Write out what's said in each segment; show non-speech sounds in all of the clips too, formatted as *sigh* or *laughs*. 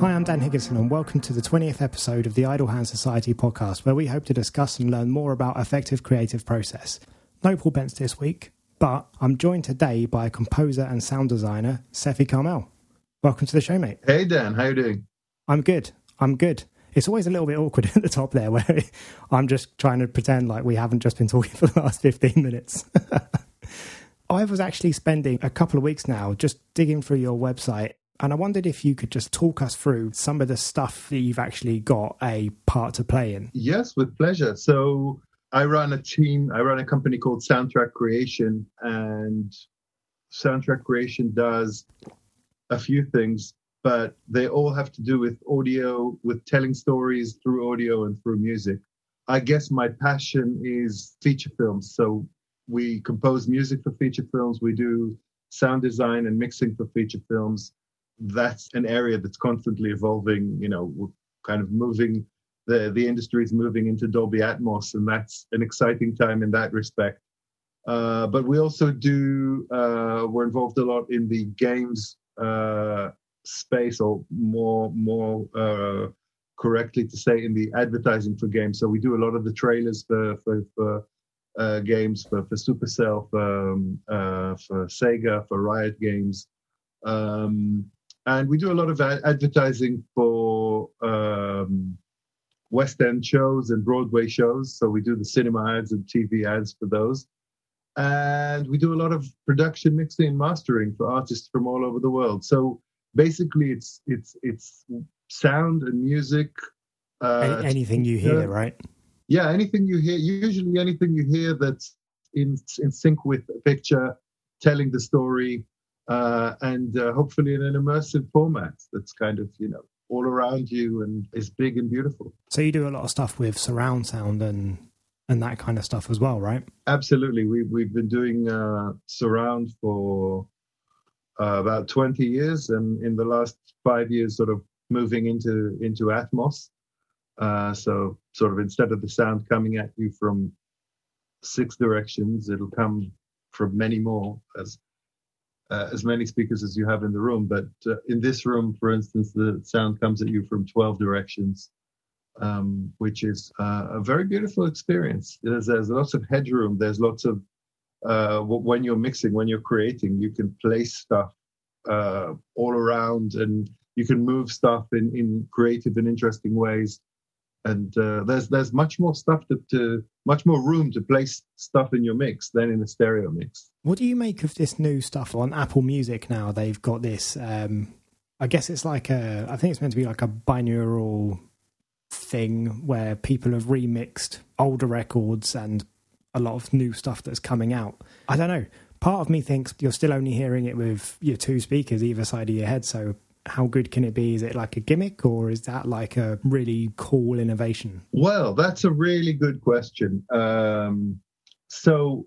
Hi, I'm Dan Higginson, and welcome to the 20th episode of the Idle Hands Society podcast, where we hope to discuss and learn more about effective creative process. No Paul Bence this week, but I'm joined today by composer and sound designer, Sefi Carmel. Welcome to the show, mate. Hey, Dan. How you doing? I'm good. I'm good. It's always a little bit awkward *laughs* at the top there, where I'm just trying to pretend like we haven't just been talking *laughs* for the last 15 minutes. *laughs* I was actually spending a couple of weeks now just digging through your website and I wondered if you could just talk us through some of the stuff that you've actually got a part to play in. Yes, with pleasure. So I run a team, I run a company called Soundtrack Creation, and Soundtrack Creation does a few things, but they all have to do with audio, with telling stories through audio and through music. I guess my passion is feature films. So we compose music for feature films, we do sound design and mixing for feature films that's an area that's constantly evolving. You know, we're kind of moving the the industry is moving into Dolby Atmos, and that's an exciting time in that respect. Uh, but we also do uh, we're involved a lot in the games uh, space, or more more uh, correctly to say, in the advertising for games. So we do a lot of the trailers for for, for uh, games for for Supercell, for um, uh, for Sega, for Riot Games. Um, and we do a lot of advertising for um, West End shows and Broadway shows. So we do the cinema ads and TV ads for those. And we do a lot of production mixing and mastering for artists from all over the world. So basically, it's it's it's sound and music. Uh, anything you hear, right? Yeah, anything you hear. Usually, anything you hear that's in in sync with a picture, telling the story, uh, and uh, hopefully in an immersive format that's kind of you know all around you and is big and beautiful. So you do a lot of stuff with surround sound and and that kind of stuff as well, right? Absolutely. We we've been doing uh, surround for uh, about twenty years, and in the last five years, sort of moving into into Atmos. Uh, so sort of instead of the sound coming at you from six directions, it'll come from many more as uh, as many speakers as you have in the room. But uh, in this room, for instance, the sound comes at you from 12 directions, um, which is uh, a very beautiful experience. There's, there's, lots of headroom. There's lots of, uh, when you're mixing, when you're creating, you can place stuff uh, all around and you can move stuff in, in creative and interesting ways and uh, there's there's much more stuff to, to, much more room to place stuff in your mix than in a stereo mix. What do you make of this new stuff on Apple Music now? They've got this. Um, I guess it's like a. I think it's meant to be like a binaural thing where people have remixed older records and a lot of new stuff that's coming out. I don't know. Part of me thinks you're still only hearing it with your two speakers either side of your head, so how good can it be? Is it like a gimmick or is that like a really cool innovation? Well, that's a really good question. Um, so,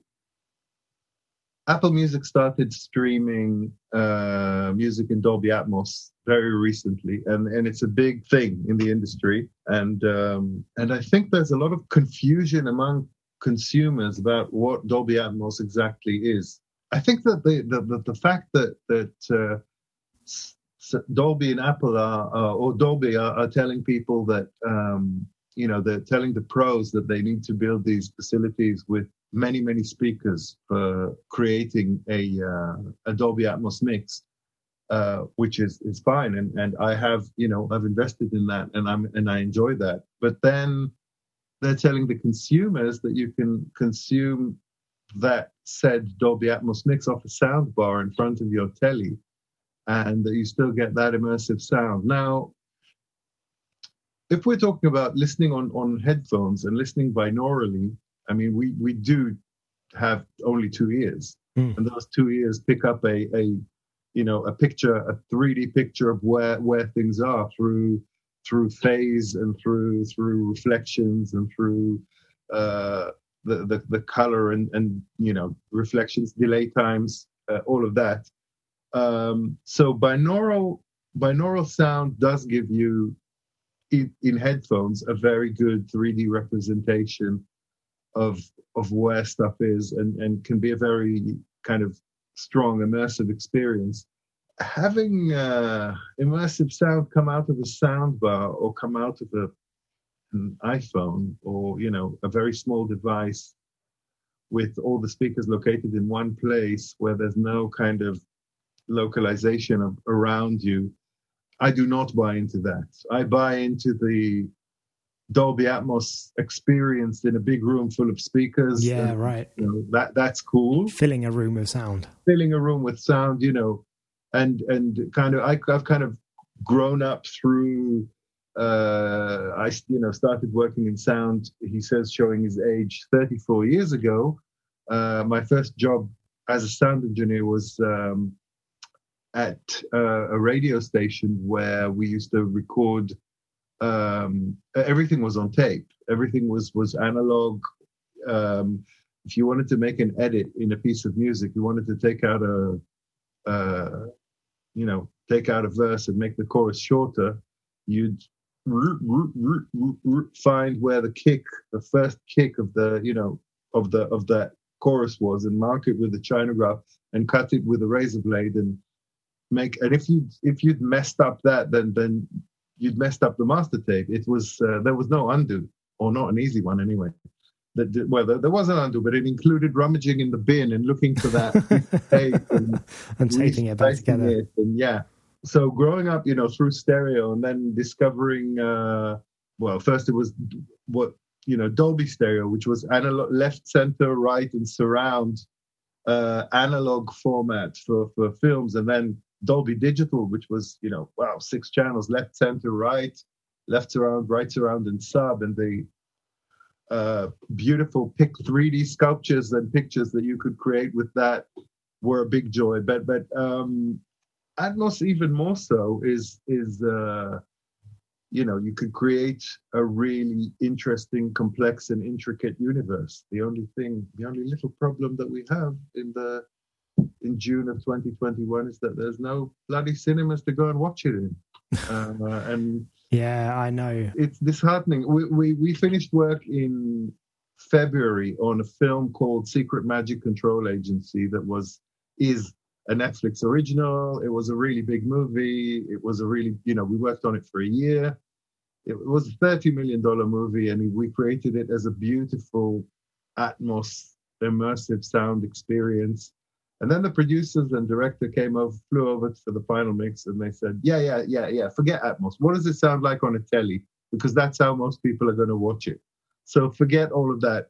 Apple Music started streaming uh, music in Dolby Atmos very recently, and, and it's a big thing in the industry. And um, and I think there's a lot of confusion among consumers about what Dolby Atmos exactly is. I think that the the, the, the fact that that uh, Dolby and Apple are, or Dolby are, are, telling people that, um, you know, they're telling the pros that they need to build these facilities with many, many speakers for creating a, uh, a Dolby Atmos mix, uh, which is, is fine. And, and I have, you know, I've invested in that and I'm, and I enjoy that. But then they're telling the consumers that you can consume that said Dolby Atmos mix off a sound bar in front of your telly and that you still get that immersive sound. Now, if we're talking about listening on, on headphones and listening binaurally, I mean, we, we do have only two ears, mm. and those two ears pick up a, a you know a picture, a 3D picture of where where things are through through phase and through through reflections and through uh, the, the the color and and you know reflections, delay times, uh, all of that. Um, so binaural binaural sound does give you in, in, headphones a very good 3D representation of of where stuff is and, and can be a very kind of strong immersive experience. having uh, immersive sound come out of a sound bar or come out of a, an iPhone or you know a very small device with all the speakers located in one place where there's no kind of localization of, around you. I do not buy into that. I buy into the Dolby Atmos experience in a big room full of speakers. Yeah, and, right. You know, that that's cool. Filling a room with sound. Filling a room with sound, you know, and and kind of I, I've kind of grown up through. Uh, I you know started working in sound. He says showing his age 34 years ago. Uh, my first job as a sound engineer was um, at uh, a radio station where we used to record um, everything was on tape. Everything was was analog. Um, if you wanted to make an edit in a piece of music, you wanted to take out a, uh, you know, take out a verse and make the chorus shorter. You'd find where the kick, the first kick of the, you know, of the of that chorus was, and mark it with a chinograph and cut it with a razor blade and make. And if you if you'd messed up that, then then you'd messed up the master tape. It was uh, there was no undo, or not an easy one anyway. That well, there, there, was an undo, but it included rummaging in the bin and looking for that *laughs* tape and, and taping it back together. It and yeah, so growing up, you know, through stereo and then discovering, uh, well, first it was what you know Dolby stereo, which was analog, left, center, right, and surround uh, analog format for for films, and then Dolby Digital, which was, you know, wow, six channels, left, center, right, left around, right around, and sub, and the uh, beautiful pick 3D sculptures and pictures that you could create with that were a big joy. But but um, Atmos even more so is is uh, you know you could create a really interesting, complex, and intricate universe. The only thing, the only little problem that we have in the in June of 2021 is that there's no bloody cinemas to go and watch it in. *laughs* Uh, and yeah, I know it's disheartening. We, we we finished work in February on a film called Secret Magic Control Agency that was is a Netflix original. It was a really big movie. It was a really you know we worked on it for a year. It was a thirty million dollar movie, and we created it as a beautiful Atmos immersive sound experience and then the producers and director came over, flew over for the final mix, and they said, "Yeah, yeah, yeah, yeah. Forget Atmos. What does it sound like on a telly? Because that's how most people are going to watch it. So forget all of that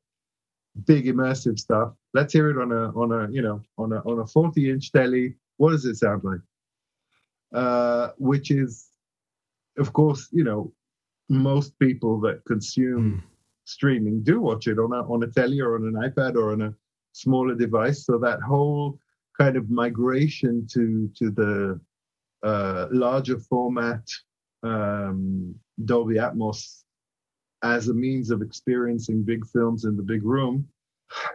big immersive stuff. Let's hear it on a on a you know on a on a 40 inch telly. What does it sound like? Uh, which is, of course, you know, most people that consume mm. streaming do watch it on a on a telly or on an iPad or on a smaller device. So that whole kind of migration to to the uh, larger format um, Dolby Atmos as a means of experiencing big films in the big room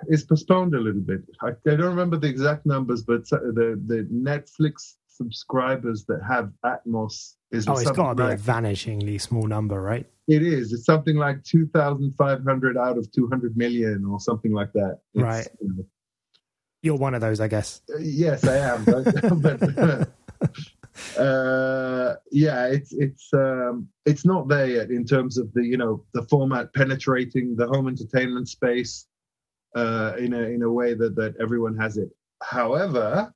is postponed a little bit. I, I don't remember the exact numbers, but the the Netflix subscribers that have Atmos is oh, it's got to be like, a vanishingly small number, right? It is. It's something like two thousand five hundred out of two hundred million, or something like that. It's, right. You know, you're one of those, I guess. Uh, yes, I am. But, *laughs* but uh, yeah, it's it's um, it's not there yet in terms of the you know the format penetrating the home entertainment space uh, in a in a way that that everyone has it. However,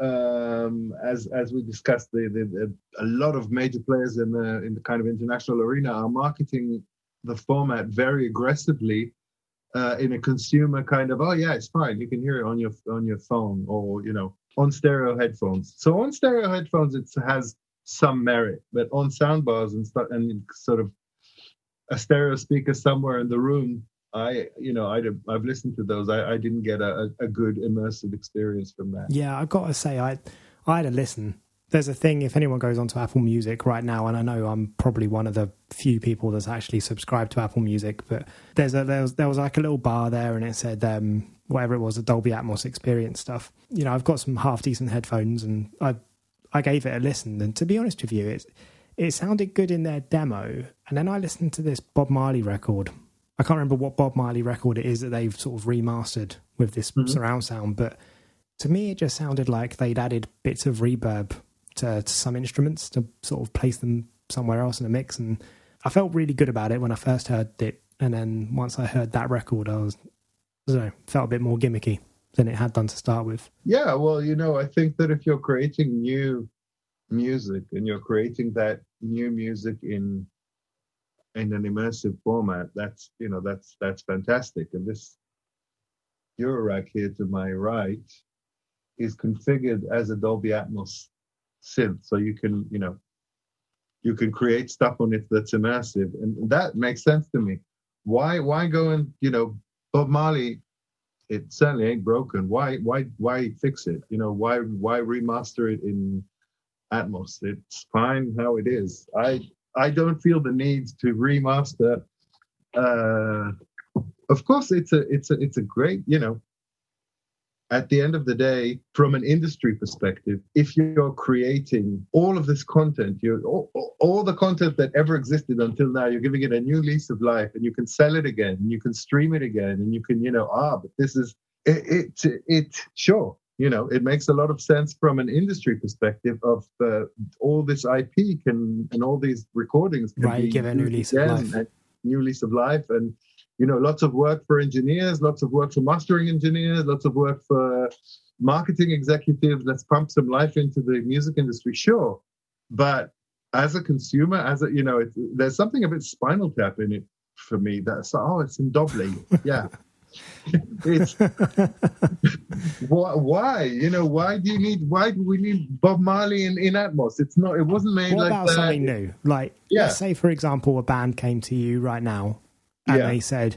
um, as as we discussed, the, the, the, a lot of major players in the in the kind of international arena are marketing the format very aggressively uh, in a consumer kind of oh yeah it's fine you can hear it on your on your phone or you know on stereo headphones so on stereo headphones it has some merit but on soundbars and stuff and sort of a stereo speaker somewhere in the room I, you know, I, I've listened to those. I, I didn't get a, a good immersive experience from that. Yeah, I've got to say, I, I had a listen there's a thing if anyone goes onto Apple Music right now, and I know I'm probably one of the few people that's actually subscribed to Apple Music, but there's a there was there was like a little bar there, and it said um, whatever it was, a Dolby Atmos experience stuff. You know, I've got some half decent headphones, and I I gave it a listen, and to be honest with you, it it sounded good in their demo, and then I listened to this Bob Marley record. I can't remember what Bob Marley record it is that they've sort of remastered with this mm-hmm. surround sound, but To me, it just sounded like they'd added bits of reverb to, to some instruments to sort of place them somewhere else in a mix, and I felt really good about it when I first heard it. And then once I heard that record, I was, I don't know, felt a bit more gimmicky than it had done to start with. Yeah, well, you know, I think that if you're creating new music and you're creating that new music in in an immersive format, that's you know that's that's fantastic. And this Eurorack here to my right is configured as a Dolby Atmos synth, so you can you know you can create stuff on it that's immersive, and that makes sense to me. Why why go and you know Bob Marley? It certainly ain't broken. Why why why fix it? You know why why remaster it in Atmos? It's fine how it is. I I don't feel the need to remaster. Uh, of course, it's a it's a it's a great you know at the end of the day, from an industry perspective, if you're creating all of this content, you all, all, the content that ever existed until now, you're giving it a new lease of life, and you can sell it again, and you can stream it again, and you can, you know, ah, but this is it. It, it sure, you know, it makes a lot of sense from an industry perspective of uh, all this IP can and all these recordings can right, give a new lease of life, new lease of life, and you know, lots of work for engineers, lots of work for mastering engineers, lots of work for marketing executives. Let's pump some life into the music industry, sure. But as a consumer, as a, you know, there's something a bit spinal tap in it for me. That's, oh, it's in Dobley. Yeah. *laughs* it's *laughs* why, why, you know why do you need why do we need Bob Marley in, in Atmos? It's not it wasn't made what like about that. something new? Like yeah. let's say for example a band came to you right now and yeah. they said,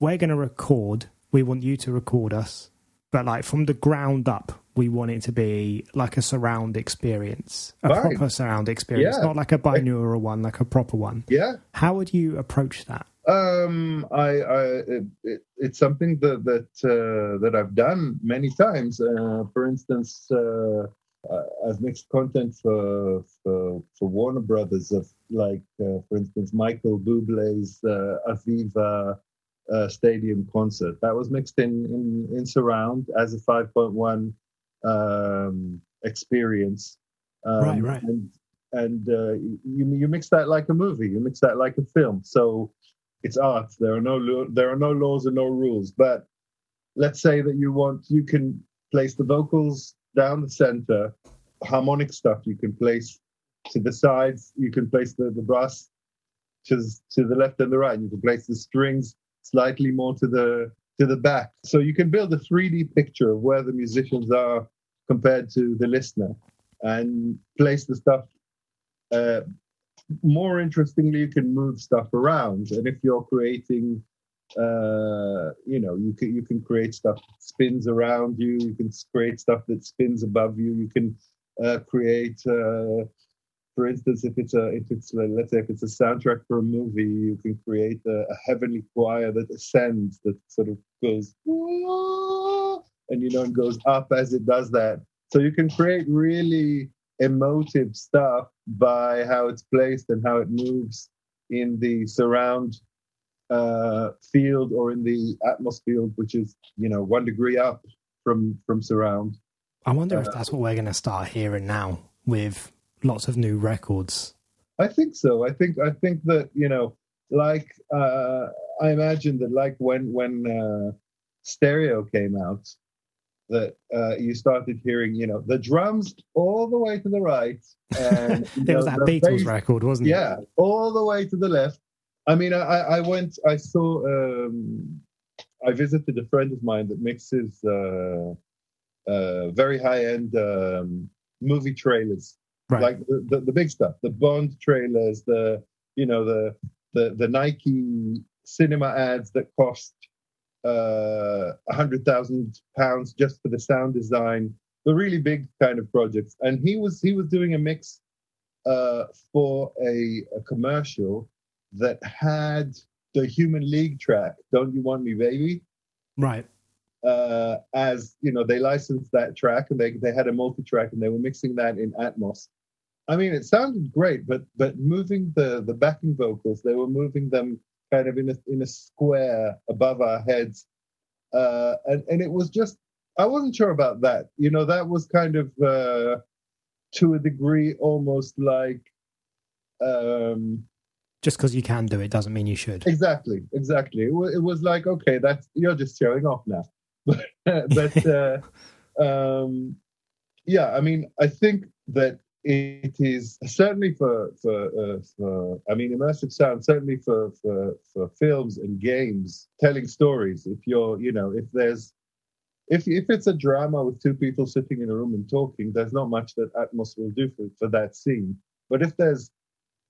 "We're going to record. We want you to record us, but like from the ground up, we want it to be like a surround experience, a right. proper surround experience, yeah. not like a binaural one, like a proper one." Yeah. How would you approach that? Um, I, I it, it, it's something that that uh, that I've done many times. Uh, for instance. Uh, uh, I've mixed content for, for, for Warner Brothers of like, uh, for instance, Michael Bublé's uh, Aviva uh, Stadium concert. That was mixed in, in, in surround as a 5.1 um, experience. Um, right, right. And, and uh, you, you mix that like a movie, you mix that like a film. So it's art. There are no, there are no laws and no rules. But let's say that you want, you can place the vocals down the center, harmonic stuff you can place to the sides. You can place the, the brass to to the left and the right. You can place the strings slightly more to the to the back. So you can build a 3D picture of where the musicians are compared to the listener, and place the stuff. Uh, more interestingly, you can move stuff around, and if you're creating uh, you know, you can you can create stuff that spins around you. You can create stuff that spins above you. You can uh, create, uh, for instance, if it's a if it's let's say if it's a soundtrack for a movie, you can create a, a heavenly choir that ascends, that sort of goes and you know and goes up as it does that. So you can create really emotive stuff by how it's placed and how it moves in the surround uh, field or in the atmosphere, which is you know one degree up from from surround. I wonder uh, if that's what we're going to start hearing now with lots of new records. I think so. I think I think that you know, like uh, I imagine that like when when uh, stereo came out, that uh, you started hearing, you know, the drums all the way to the right. And, *laughs* there was that Beatles bass, record, wasn't it? Yeah, all the way to the left. I mean, I, I went, I saw, um, I visited a friend of mine that mixes uh, uh, very high end um, movie trailers, right. like the, the, the, big stuff, the Bond trailers, the, you know, the, the, the Nike cinema ads that cost uh, a uh, hundred thousand pounds just for the sound design, the really big kind of projects. And he was, he was doing a mix uh, for a, a commercial that had the Human League track, "Don't You Want Me, Baby," right? Uh, as you know, they licensed that track and they they had a multi-track and they were mixing that in Atmos. I mean, it sounded great, but but moving the the backing vocals, they were moving them kind of in a in a square above our heads, uh, and and it was just I wasn't sure about that. You know, that was kind of uh, to a degree almost like um, just because you can do it doesn't mean you should. Exactly, exactly. It, w- it was like, okay, that's you're just showing off now. *laughs* but *laughs* uh, um, yeah, I mean, I think that it is certainly for for uh, for I mean, immersive sound certainly for for for films and games, telling stories. If you're, you know, if there's if if it's a drama with two people sitting in a room and talking, there's not much that Atmos will do for, for that scene. But if there's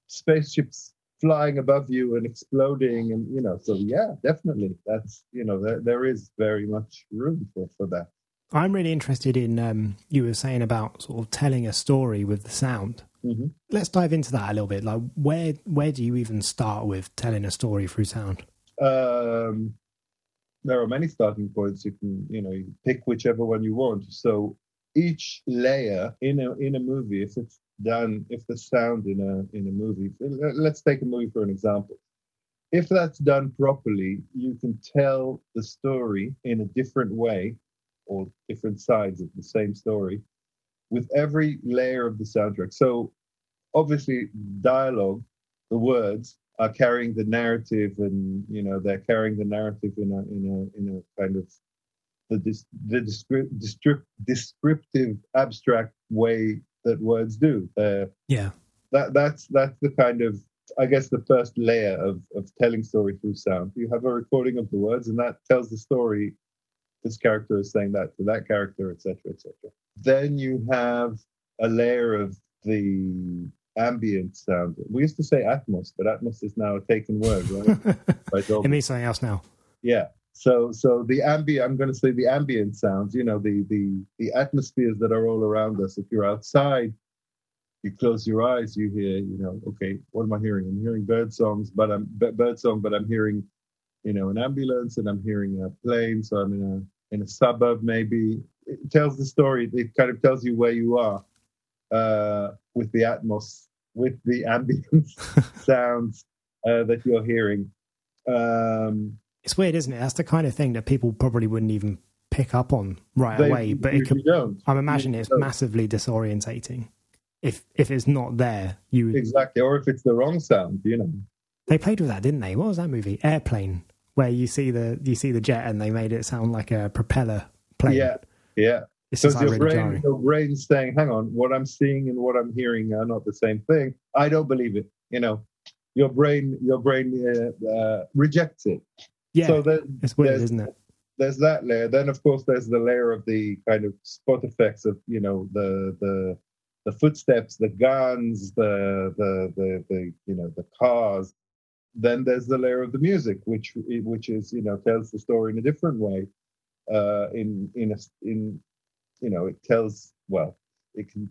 spaceships flying above you and exploding, and you know, so yeah, definitely, that's you know, there there is very much room for for that. I'm really interested in um, you were saying about sort of telling a story with the sound. Mm-hmm. Let's dive into that a little bit. Like, where where do you even start with telling a story through sound? Um, there are many starting points. You can, you know, you pick whichever one you want. So each layer in a in a movie, if it's done, if the sound in a in a movie, let's take a movie for an example. If that's done properly, you can tell the story in a different way or different sides of the same story with every layer of the soundtrack. So obviously dialogue, the words are carrying the narrative and you know they're carrying the narrative in a in a in a kind of the dis- the descript, descriptive abstract way that words do yeah that that's that's the kind of i guess the first layer of of telling story through sound you have a recording of the words and that tells the story this character is saying that to that character etc etc then you have a layer of the ambient sound. We used to say Atmos, but Atmos is now a taken word, right? *laughs* it means something else now. Yeah. So, so the ambient, I'm going to say the ambient sounds. You know, the the the atmospheres that are all around us. If you're outside, you close your eyes, you hear, you know, okay, what am I hearing? I'm hearing bird songs, but I'm bird song, but I'm hearing, you know, an ambulance, and I'm hearing a plane. So I'm in a in a suburb, maybe. It tells the story. It kind of tells you where you are uh, with the atmos, with the *laughs* ambient *laughs* sounds uh, that you're hearing. Um, it's weird, isn't it? That's the kind of thing that people probably wouldn't even pick up on right they, away. But it could, I'm imagining it's massively disorientating. If if it's not there, you exactly, or if it's the wrong sound, you know. They played with that, didn't they? What was that movie? Airplane, where you see the you see the jet and they made it sound like a propeller plane. Yeah, yeah. So your brain, your brain's saying, "Hang on, what I'm seeing and what I'm hearing are not the same thing." I don't believe it. You know, your brain, your brain uh, uh, rejects it. Yeah, so weird, isn't it? There's that layer. Then, of course, there's the layer of the kind of spot effects of you know the the the footsteps, the guns, the the the, the you know the cars. Then there's the layer of the music, which which is you know tells the story in a different way. Uh, in in a, in you know, it tells, well, it can,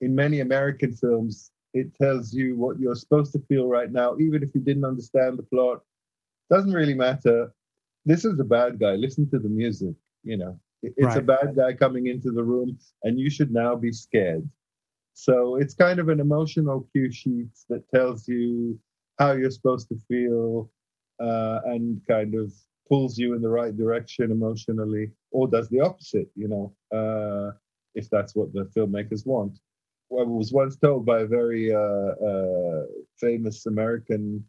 in many American films, it tells you what you're supposed to feel right now, even if you didn't understand the plot. Doesn't really matter. This is a bad guy. Listen to the music. You know, it's right. a bad guy coming into the room, and you should now be scared. So it's kind of an emotional cue sheet that tells you how you're supposed to feel uh, and kind of pulls you in the right direction emotionally or does the opposite, you know, uh, if that's what the filmmakers want. I was once told by a very uh, uh, famous American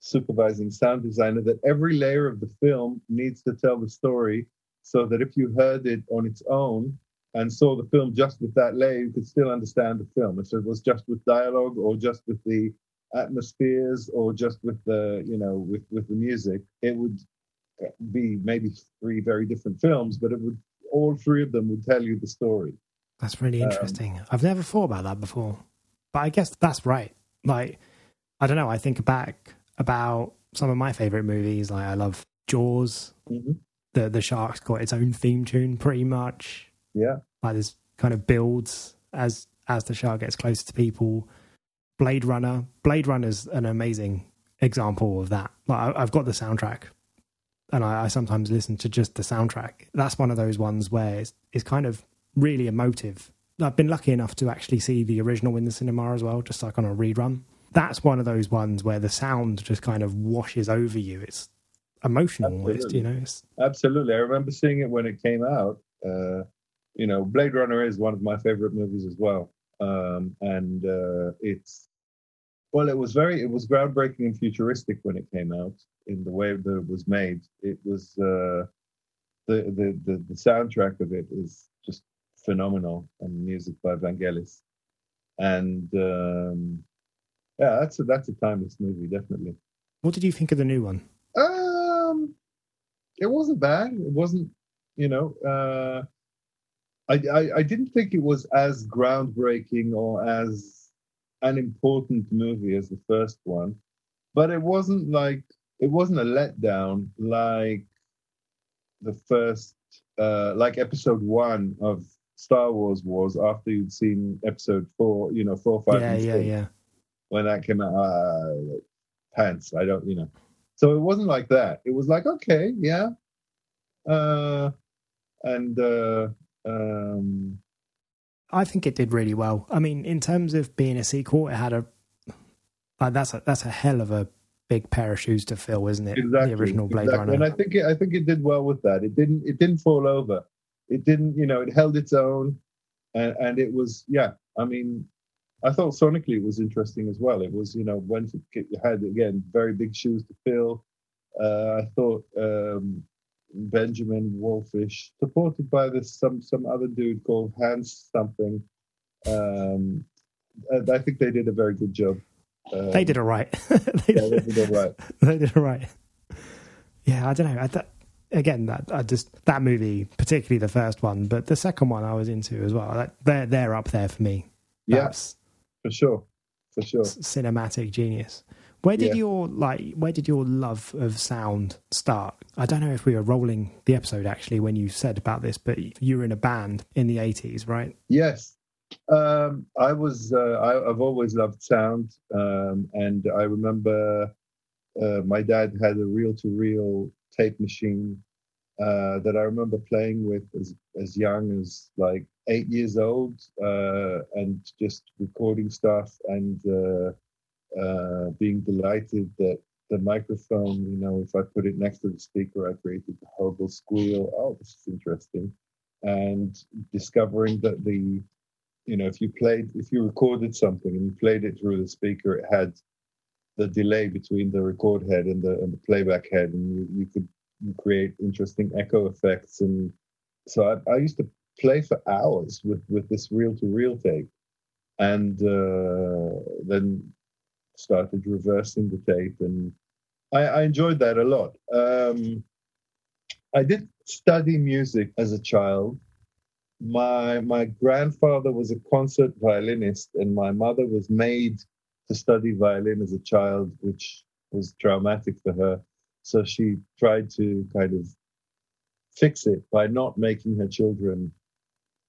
supervising sound designer that every layer of the film needs to tell the story so that if you heard it on its own and saw the film just with that layer, you could still understand the film. If it was just with dialogue or just with the atmospheres or just with the, you know, with, with the music, it would be maybe three very different films, but it would all three of them would tell you the story. That's really interesting. Um, I've never thought about that before, but I guess that's right. Like, I don't know. I think back about some of my favorite movies. Like, I love Jaws. Mm-hmm. The the shark's got its own theme tune, pretty much. Yeah, like this kind of builds as as the shark gets closer to people. Blade Runner. Blade Runner is an amazing example of that. Like, I've got the soundtrack and I, I, sometimes listen to just the soundtrack. That's one of those ones where it's, it's, kind of really emotive. I've been lucky enough to actually see the original in the cinema as well, just like on a rerun. That's one of those ones where the sound just kind of washes over you. It's emotional Absolutely. almost, you know. It's... Absolutely. I remember seeing it when it came out. uh, you know, Blade Runner is one of my favorite movies as well, um, and uh, it's well, it was very it was groundbreaking and futuristic when it came out in the way that it was made. It was uh, the, the the the soundtrack of it is just phenomenal, and music by Vangelis, and um, yeah, that's a that's a timeless movie, definitely. What did you think of the new one? Um, it wasn't bad. It wasn't, you know, uh, I, I I didn't think it was as groundbreaking or as an important movie as the first one, but it wasn't like it wasn't a letdown like the first, uh, like episode one of Star Wars was after you'd seen episode four, you know, four, five, yeah, yeah, yeah. When that came out, uh, pants. I don't, you know. So it wasn't like that. It was like, okay, yeah. Uh, and uh, um, I think it did really well. I mean, in terms of being a sequel, it had a like that's a that's a hell of a big pair of shoes to fill, isn't it? Exactly, the original Blade exactly. Runner. And I think it, I think it did well with that. It didn't it didn't fall over. It didn't, you know, it held its own, and, and it was yeah. I mean, I thought sonically it was interesting as well. It was, you know, when it had again very big shoes to fill. Uh, I thought um, Benjamin Wallfisch, supported by this some some other dude called Hans something. Um, I think they did a very good job. Um, they did it right. *laughs* they, yeah, they did it right. *laughs* they did it right. Yeah, I don't know. I th- again, that I just that movie, particularly the first one, but the second one I was into as well. That, they're they're up there for me. Yes, yeah, for sure, for sure. Cinematic genius. Where did yeah. your like? Where did your love of sound start? I don't know if we were rolling the episode actually when you said about this, but you were in a band in the eighties, right? Yes, um, I was. Uh, I, have always loved sound, um, and I remember uh, my dad had a reel-to-reel tape machine uh, that I remember playing with as as young as like eight years old, uh, and just recording stuff and uh, uh, being delighted that the microphone, you know, if I put it next to the speaker, I created a horrible squeal. Oh, this is interesting, and discovering that the you know, if you played, if you recorded something and you played it through the speaker, it had the delay between the record head and the, and the playback head, and you, you could create interesting echo effects. And so I, I used to play for hours with, with this reel to reel tape, and uh, then started reversing the tape, and I, I enjoyed that a lot. Um, I did study music as a child my my grandfather was a concert violinist and my mother was made to study violin as a child which was traumatic for her so she tried to kind of fix it by not making her children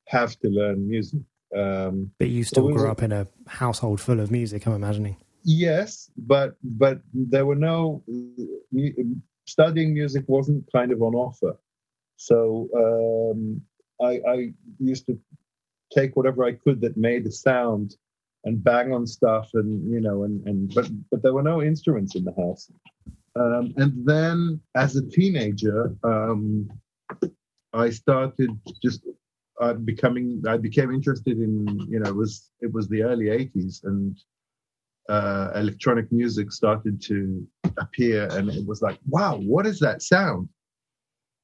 have to learn music um, but you still grew up in a household full of music i'm imagining. Yes but but there were no studying music wasn't kind of on offer. So um, I, I used to take whatever I could that made a sound and bang on stuff and you know and and but but there were no instruments in the house um, and then as a teenager um, I started just uh, becoming I became interested in you know it was it was the early 80s and uh, electronic music started to appear and it was like wow what is that sound?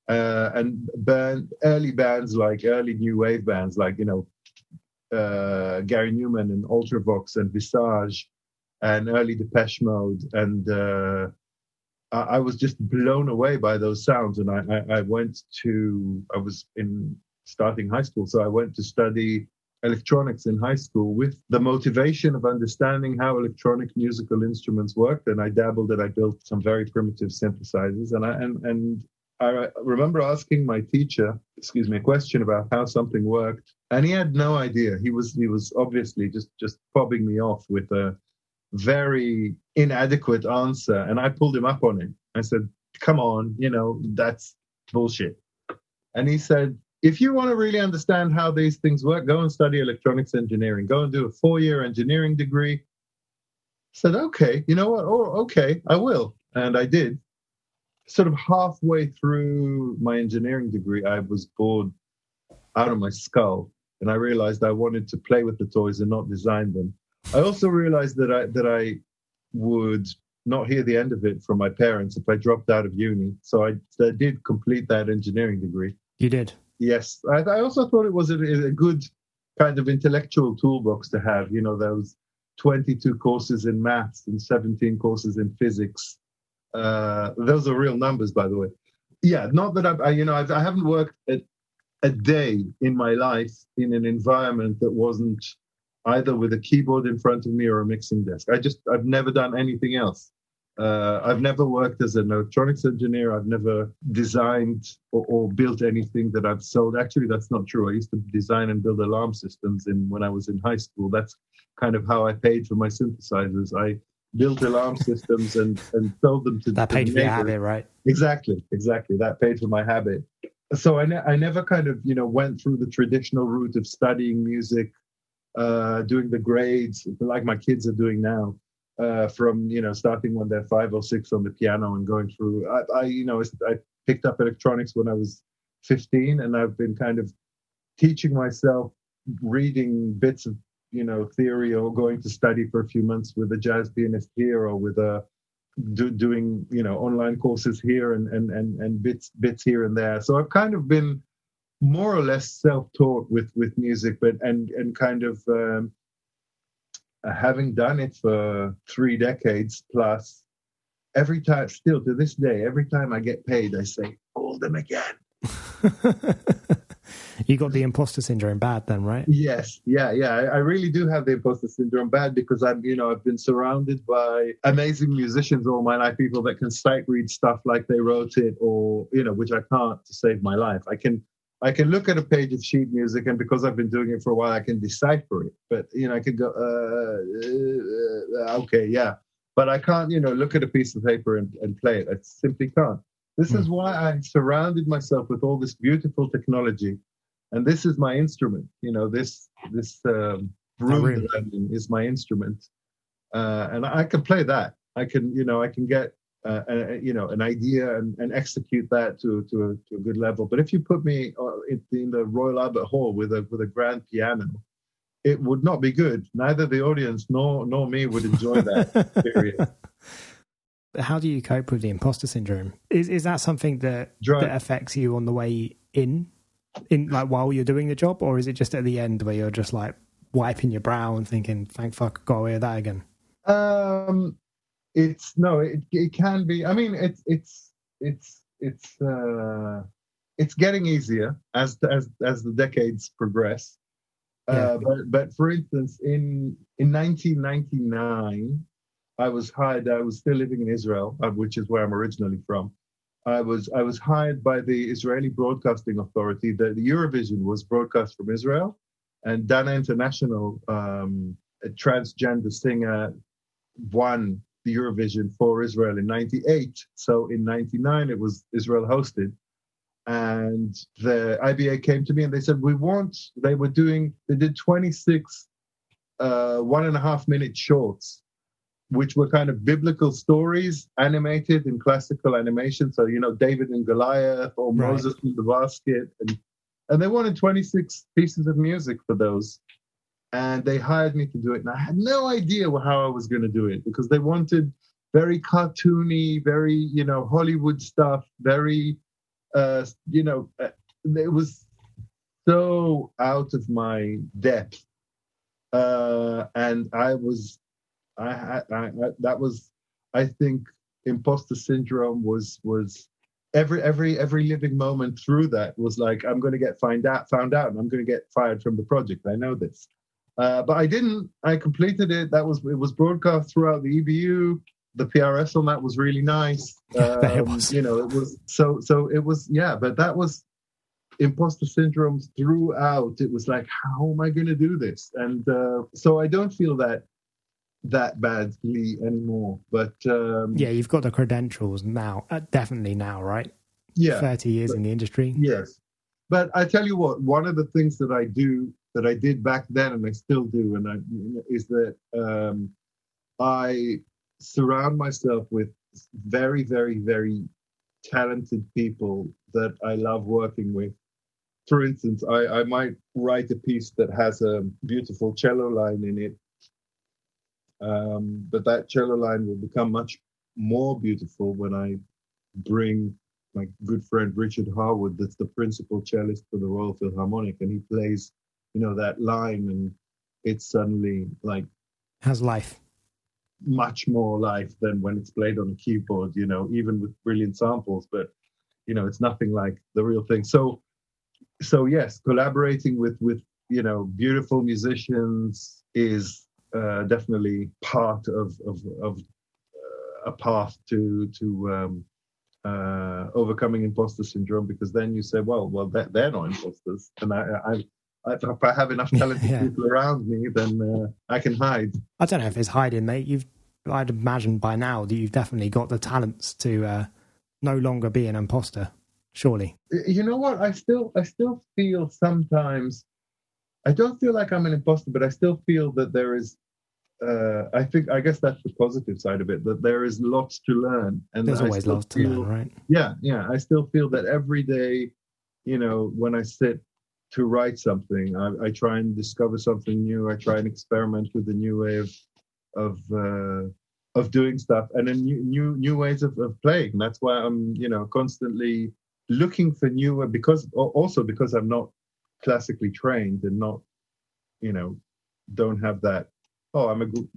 Uh, and band, early bands like early new wave bands like you know uh, Gary Numan and Ultravox and Visage and early Depeche Mode and uh, I, was just blown away by those sounds. And I, I, I, went to I was in starting high school. So I went to study electronics in high school with the motivation of understanding how electronic musical instruments worked. And I dabbled and I built some very primitive synthesizers. And I and, and I remember asking my teacher, excuse me, a question about how something worked, and he had no idea. He was he was obviously just just fobbing me off with a very inadequate answer, and I pulled him up on it. I said, "Come on, you know that's bullshit." And he said, "If you want to really understand how these things work, go and study electronics engineering. Go and do a four-year engineering degree." I said, "Okay, you know what? Oh, okay, I will," and I did sort of halfway through my engineering degree, I was bored out of my skull. And I realized I wanted to play with the toys and not design them. I also realized that I that I would not hear the end of it from my parents if I dropped out of uni. So I, I did complete that engineering degree. You did? Yes. I, I also thought it was a, a, good kind of intellectual toolbox to have. You know, those 22 courses in maths and 17 courses in physics. Uh, those are real numbers, by the way. Yeah, not that I've, I, you know, I've, I haven't worked a, a day in my life in an environment that wasn't either with a keyboard in front of me or a mixing desk. I just, I've never done anything else. Uh, I've never worked as an electronics engineer. I've never designed or, or, built anything that I've sold. Actually, that's not true. I used to design and build alarm systems in when I was in high school. That's kind of how I paid for my synthesizers. I built alarm systems and, and sold them to that paid for your habit, right? Exactly, exactly. That paid for my habit. So I, ne- I never kind of you know went through the traditional route of studying music, uh, doing the grades like my kids are doing now uh, from you know starting when they're five or six on the piano and going through. I, I you know I picked up electronics when I was 15, and I've been kind of teaching myself reading bits of you know theory or going to study for a few months with a jazz pianist here or with a do, doing you know online courses here and, and and and bits bits here and there so i've kind of been more or less self-taught with with music but and and kind of um, having done it for three decades plus, every time, still to this day, every time I get paid, I say, "Call them again. *laughs* you got the imposter syndrome bad then, right? Yes, yeah, yeah. I, I, really do have the imposter syndrome bad because I'm, you know, I've been surrounded by amazing musicians all my life, people that can sight read stuff like they wrote it, or you know, which I can't to save my life. I can I can look at a page of sheet music, and because I've been doing it for a while, I can decipher it. But you know, I can go, uh, uh, okay, yeah, but I can't, you know, look at a piece of paper and, and play it. I simply can't. This mm. is why I surrounded myself with all this beautiful technology, and this is my instrument. You know, this this um, room really? is my instrument, uh, and I can play that. I can, you know, I can get uh, you know an idea and, and execute that to to a, to a, good level. But if you put me uh, in, in the Royal Albert Hall with a with a grand piano, it would not be good. Neither the audience nor nor me would enjoy that *laughs* period. How do you cope with the imposter syndrome? Is is that something that that affects you on the way in, in like while you're doing the job, or is it just at the end where you're just like wiping your brow and thinking, "Thank fuck, got away with that again"? Um, it's no, it it can be. I mean, it's it's it's it's uh, it's getting easier as as as the decades progress. Uh, yeah. But but for instance, in in 1999, I was hired. I was still living in Israel, uh, which is where I'm originally from. I was I was hired by the Israeli Broadcasting Authority. The, the Eurovision was broadcast from Israel, and Dana International, um, a transgender singer, won the Eurovision for Israel in 98. So in 99, it was Israel hosted. And the IBA came to me and they said, We want, they were doing, they did 26 uh, one and a half minute shorts, which were kind of biblical stories animated in classical animation. So, you know, David and Goliath or right. Moses in the basket. And, and they wanted 26 pieces of music for those and they hired me to do it. And I had no idea how I was going to do it because they wanted very cartoony, very you know Hollywood stuff, very uh, you know uh, it was so out of my depth, uh, and I was I had I, I, that was I think imposter syndrome was was every every every living moment through that was like I'm going to get find out found out and I'm going to get fired from the project. I know this. Uh, but I didn't. I completed it. That was it was broadcast throughout the EBU. The PRS on that was really nice. *laughs* Um, it was. You know, it was so so. It was yeah. But that was imposter syndromes throughout. It was like, how am I going to do this? And uh, so I don't feel that that badly anymore. But um, yeah, you've got the credentials now. Uh, definitely now, right? Yeah, thirty years but, in the industry. Yes, but I tell you what, one of the things that I do that I did back then and I still do, and I, is that um, I surround myself with very, very, very talented people that I love working with. for instance, I, I might write a piece that has a beautiful cello line in it, um, but that cello line will become much more beautiful when I bring my good friend Richard Harwood, that's the principal cellist for the Royal Philharmonic, and he plays, you know, that line, and it's suddenly like has life, much more life than when it's played on a keyboard. You know, even with brilliant samples, but you know, it's nothing like the real thing. So, so yes, collaborating with with you know beautiful musicians is uh, definitely part of of, of uh, a path to to um, uh, overcoming imposter syndrome because then you say, well, well, they're, they're not imposters, and I, I, if I have enough talented yeah. people around me, then uh, I can hide. I don't know if it's hiding, mate. You've, I'd imagine by now that you've definitely got the talents to uh, no longer be an imposter. Surely. You know what? I still, I still feel sometimes. I don't feel like I'm an imposter, but I still feel that there is uh, I think I guess that's the positive side of it that there is lots to learn, and there's always lots to learn, right? Yeah, yeah. I still feel that every day, you know, when I sit to write something, I, I try and discover something new. I try and experiment with a new way of of uh, of doing stuff and then new new new ways of, of playing. That's why I'm you know constantly looking for new because also because I'm not classically trained and not you know don't have that oh, I'm a good,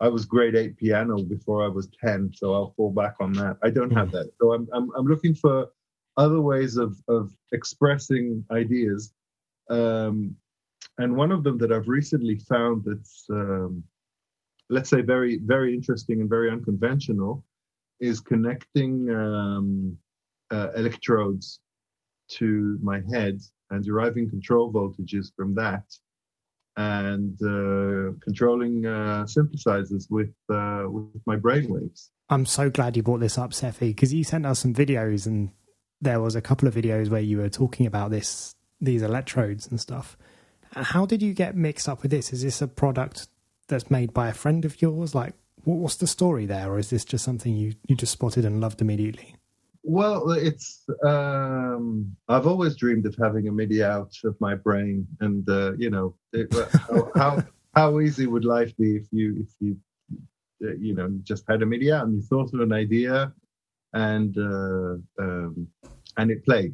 I was grade eight piano before I was 10, so I'll fall back on that. I don't have that. So I'm, I'm, I'm looking for other ways of, of expressing ideas. Um, and one of them that I've recently found that's, um, let's say, very, very interesting and very unconventional is connecting um, uh, electrodes to my head and deriving control voltages from that and uh, controlling uh, synthesizers with uh, with my brainwaves. I'm so glad you brought this up, Sefi, because you sent us some videos, and there was a couple of videos where you were talking about this, these electrodes and stuff. How did you get mixed up with this? Is this a product that's made by a friend of yours? Like, what's the story there, or is this just something you you just spotted and loved immediately? Well, it's um, I've always dreamed of having a MIDI out of my brain, and uh, you know it, how, *laughs* how, how easy would life be if you if you uh, you know just had a MIDI out and you thought of an idea and uh, um, and it plays.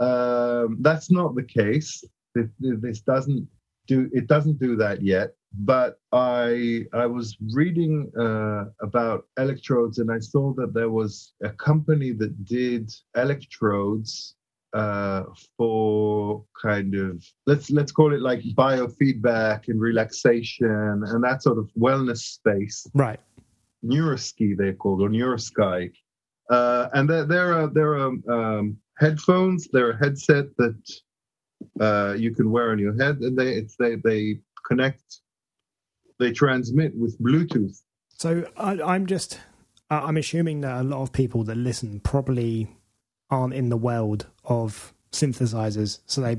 Um, that's not the case. This, this doesn't do it doesn't do that yet but I I was reading uh, about electrodes and I saw that there was a company that did electrodes uh, for kind of let's let's call it like biofeedback and relaxation and that sort of wellness space. Right. Neuroski they're called or Neurosky, uh, and there there are there are um, headphones. They're a headset that uh, you can wear on your head, and they they they connect they transmit with Bluetooth. So I, am just, I'm assuming that a lot of people that listen probably aren't in the world of synthesizers, so they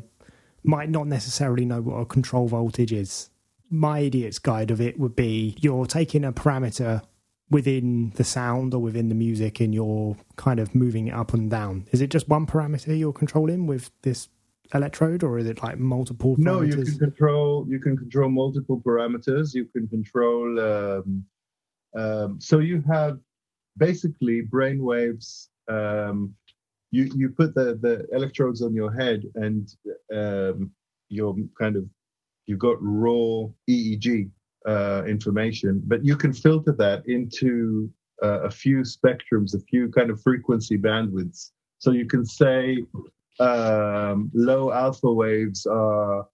might not necessarily know what a control voltage is. My idiot's guide of it would be you're taking a parameter within the sound or within the music and you're kind of moving it up and down. Is it just one parameter you're controlling with this electrode or is it like multiple parameters? no you can control you can control multiple parameters you can control um, um, so you have basically brain waves um, you you put the the electrodes on your head and um, you're kind of you've got raw eeg uh, information but you can filter that into uh, a few spectrums a few kind of frequency bandwidths. So you can say um, low alpha waves are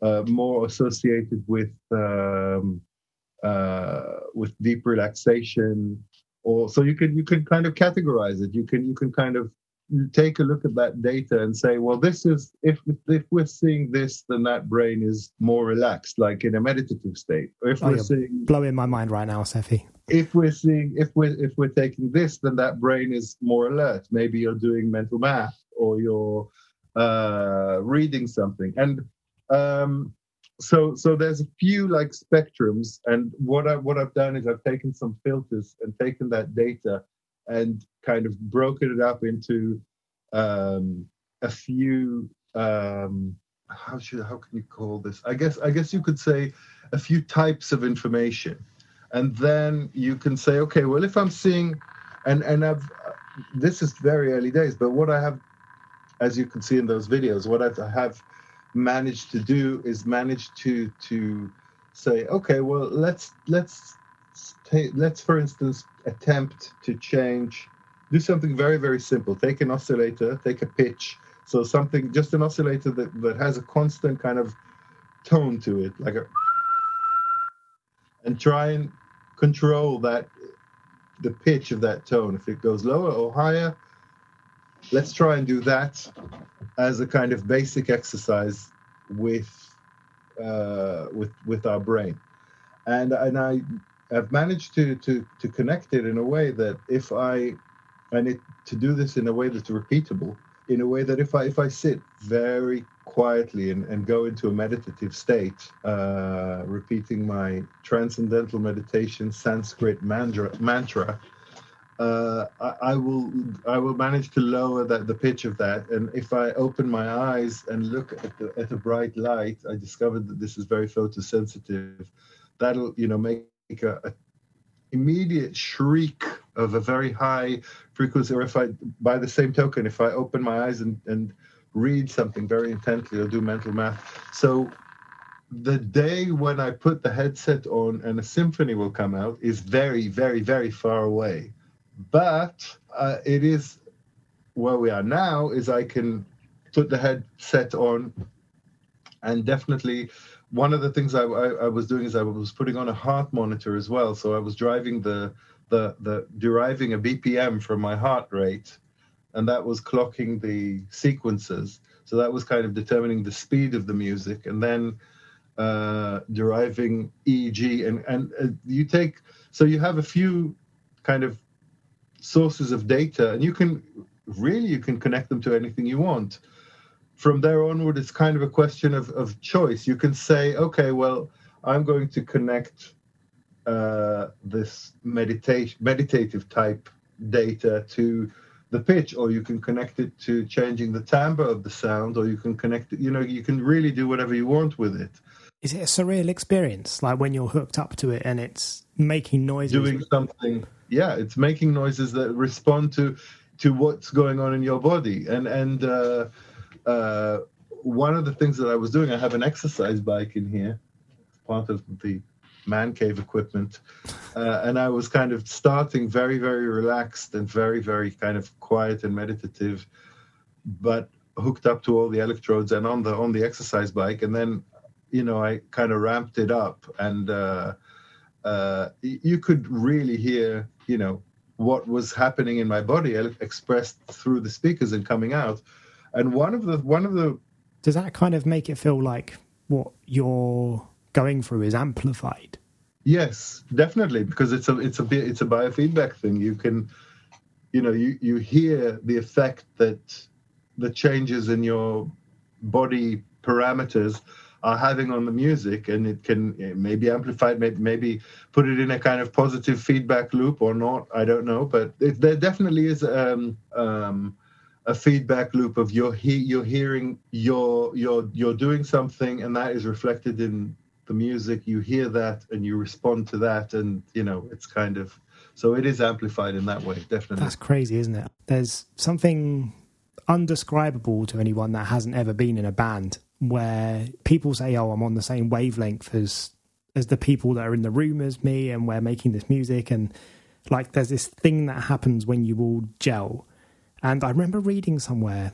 uh, more associated with um, uh, with deep relaxation or so you can you can kind of categorize it. You can you can kind of take a look at that data and say well this is if if we're seeing this then that brain is more relaxed like in a meditative state or if oh, we're seeing blowing my mind right now Sefi if we're seeing if we're if we're taking this then that brain is more alert maybe you're doing mental math or you're uh, reading something. And um, so so there's a few like spectrums. And what I what I've done is I've taken some filters and taken that data and kind of broken it up into um, a few um, how should how can you call this? I guess I guess you could say a few types of information, and then you can say, okay, well, if I'm seeing, and and I've this is very early days, but what I have, as you can see in those videos, what I have managed to do is manage to to say, okay, well, let's let's let's for instance attempt to change, do something very very simple. Take an oscillator, take a pitch so something, just an oscillator that, that has a constant kind of tone to it, like a, and try and control that, the pitch of that tone. If it goes lower or higher, let's try and do that as a kind of basic exercise with, uh, with, with our brain. And, and I have managed to, to, to connect it in a way that if I, and it, to do this in a way that's repeatable, in a way that if I if I sit very quietly and, and go into a meditative state, uh, repeating my transcendental meditation Sanskrit mantra, mantra uh, I, I, will I will manage to lower that the pitch of that. And if I open my eyes and look at the at a bright light, I discovered that this is very photosensitive. That'll you know make a, a immediate shriek of a very high frequency, or if I, by the same token, if I open my eyes and, and read something very intently or do mental math. So the day when I put the headset on and a symphony will come out is very, very, very far away. But uh, it is where we are now is I can put the headset on and definitely one of the things I, I, I, was doing is I was putting on a heart monitor as well. So I was driving the the the deriving a BPM from my heart rate, and that was clocking the sequences. So that was kind of determining the speed of the music, and then uh, deriving EEG. And and uh, you take so you have a few kind of sources of data, and you can really you can connect them to anything you want from there onward, it's kind of a question of, of choice. You can say, okay, well, I'm going to connect uh, this meditation, meditative type data to the pitch, or you can connect it to changing the timbre of the sound, or you can connect it, you know, you can really do whatever you want with it. Is it a surreal experience, like when you're hooked up to it and it's making noises? Doing something, yeah, it's making noises that respond to to what's going on in your body, and and uh, uh, one of the things that I was doing, I have an exercise bike in here, part of the man cave equipment, uh, and I was kind of starting very, very relaxed and very, very kind of quiet and meditative, but hooked up to all the electrodes and on the on the exercise bike, and then, you know, I kind of ramped it up, and uh, uh, you could really hear, you know, what was happening in my body expressed through the speakers and coming out and one of the one of the does that kind of make it feel like what you're going through is amplified? Yes, definitely, because it's a it's a it's a biofeedback thing. You can, you know, you you hear the effect that the changes in your body parameters are having on the music, and it can it may be amplified, maybe maybe put it in a kind of positive feedback loop or not. I don't know, but it, there definitely is um, um, a feedback loop of you're he, you're hearing you're you're you're doing something and that is reflected in the music. You hear that and you respond to that and you know it's kind of so it is amplified in that way definitely. That's crazy isn't it? There's something undescribable to anyone that hasn't ever been in a band where people say oh i'm on the same wavelength as as the people that are in the room as me and we're making this music. And like there's this thing that happens when you all gel and I remember reading somewhere,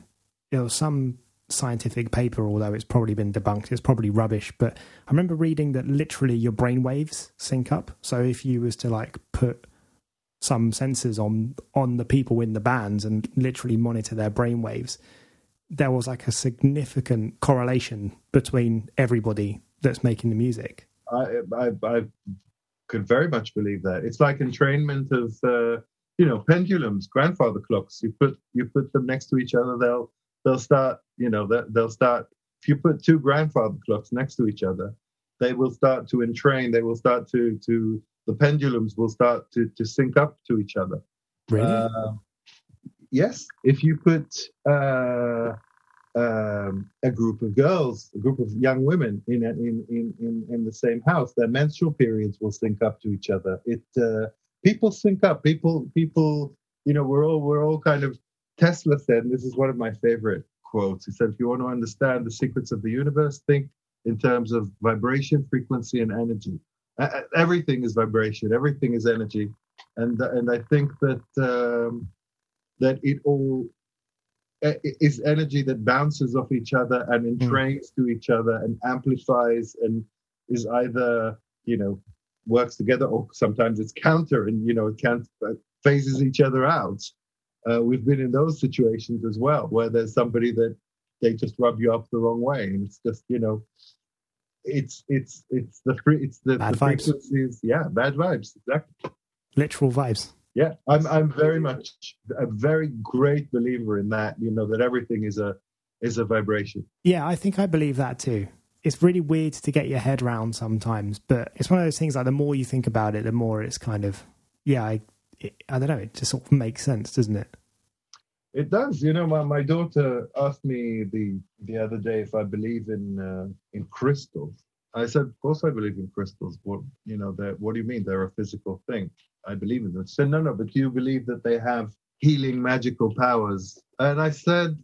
you know, some scientific paper, although it's probably been debunked, it's probably rubbish. But I remember reading that literally your brain waves sync up. So if you was to like put some sensors on on the people in the bands and literally monitor their brain waves, there was like a significant correlation between everybody that's making the music. I I, I could very much believe that. It's like entrainment of. Uh you know pendulums grandfather clocks you put you put them next to each other they'll they'll start you know they'll start if you put two grandfather clocks next to each other they will start to entrain they will start to to the pendulums will start to to sync up to each other really uh, yes if you put uh um, a group of girls, a group of young women in, in in in in the same house. Their menstrual periods will sync up to each other. It uh, people sync up. People people you know we're all we're all kind of Tesla said. And this is one of my favorite quotes. He said, "If you want to understand the secrets of the universe, think in terms of vibration, frequency, and energy. Uh, everything is vibration. Everything is energy." And and I think that um, that it all is energy that bounces off each other and hmm. entrains mm. to each other and amplifies and is either you know works together or sometimes it's counter and you know it can't uh, phases each other out. Uh, we've been in those situations as well where there's somebody that they just rub you up the wrong way and it's just you know it's it's it's the free it's the, bad the vibes. frequencies. Yeah bad vibes exactly. Literal vibes. Yeah i'm i'm very much a very great believer in that you know that everything is a is a vibration. Yeah i think i believe that too it's really weird to get your head around sometimes but it's one of those things like the more you think about it the more it's kind of yeah i it, i don't know it just sort of makes sense doesn't it it does you know my, my daughter asked me the the other day if i believe in uh, in crystals I said, of course I believe in crystals. What you know, what do you mean? They're a physical thing. I believe in them. She said, no, no, but do you believe that they have healing magical powers. And I said,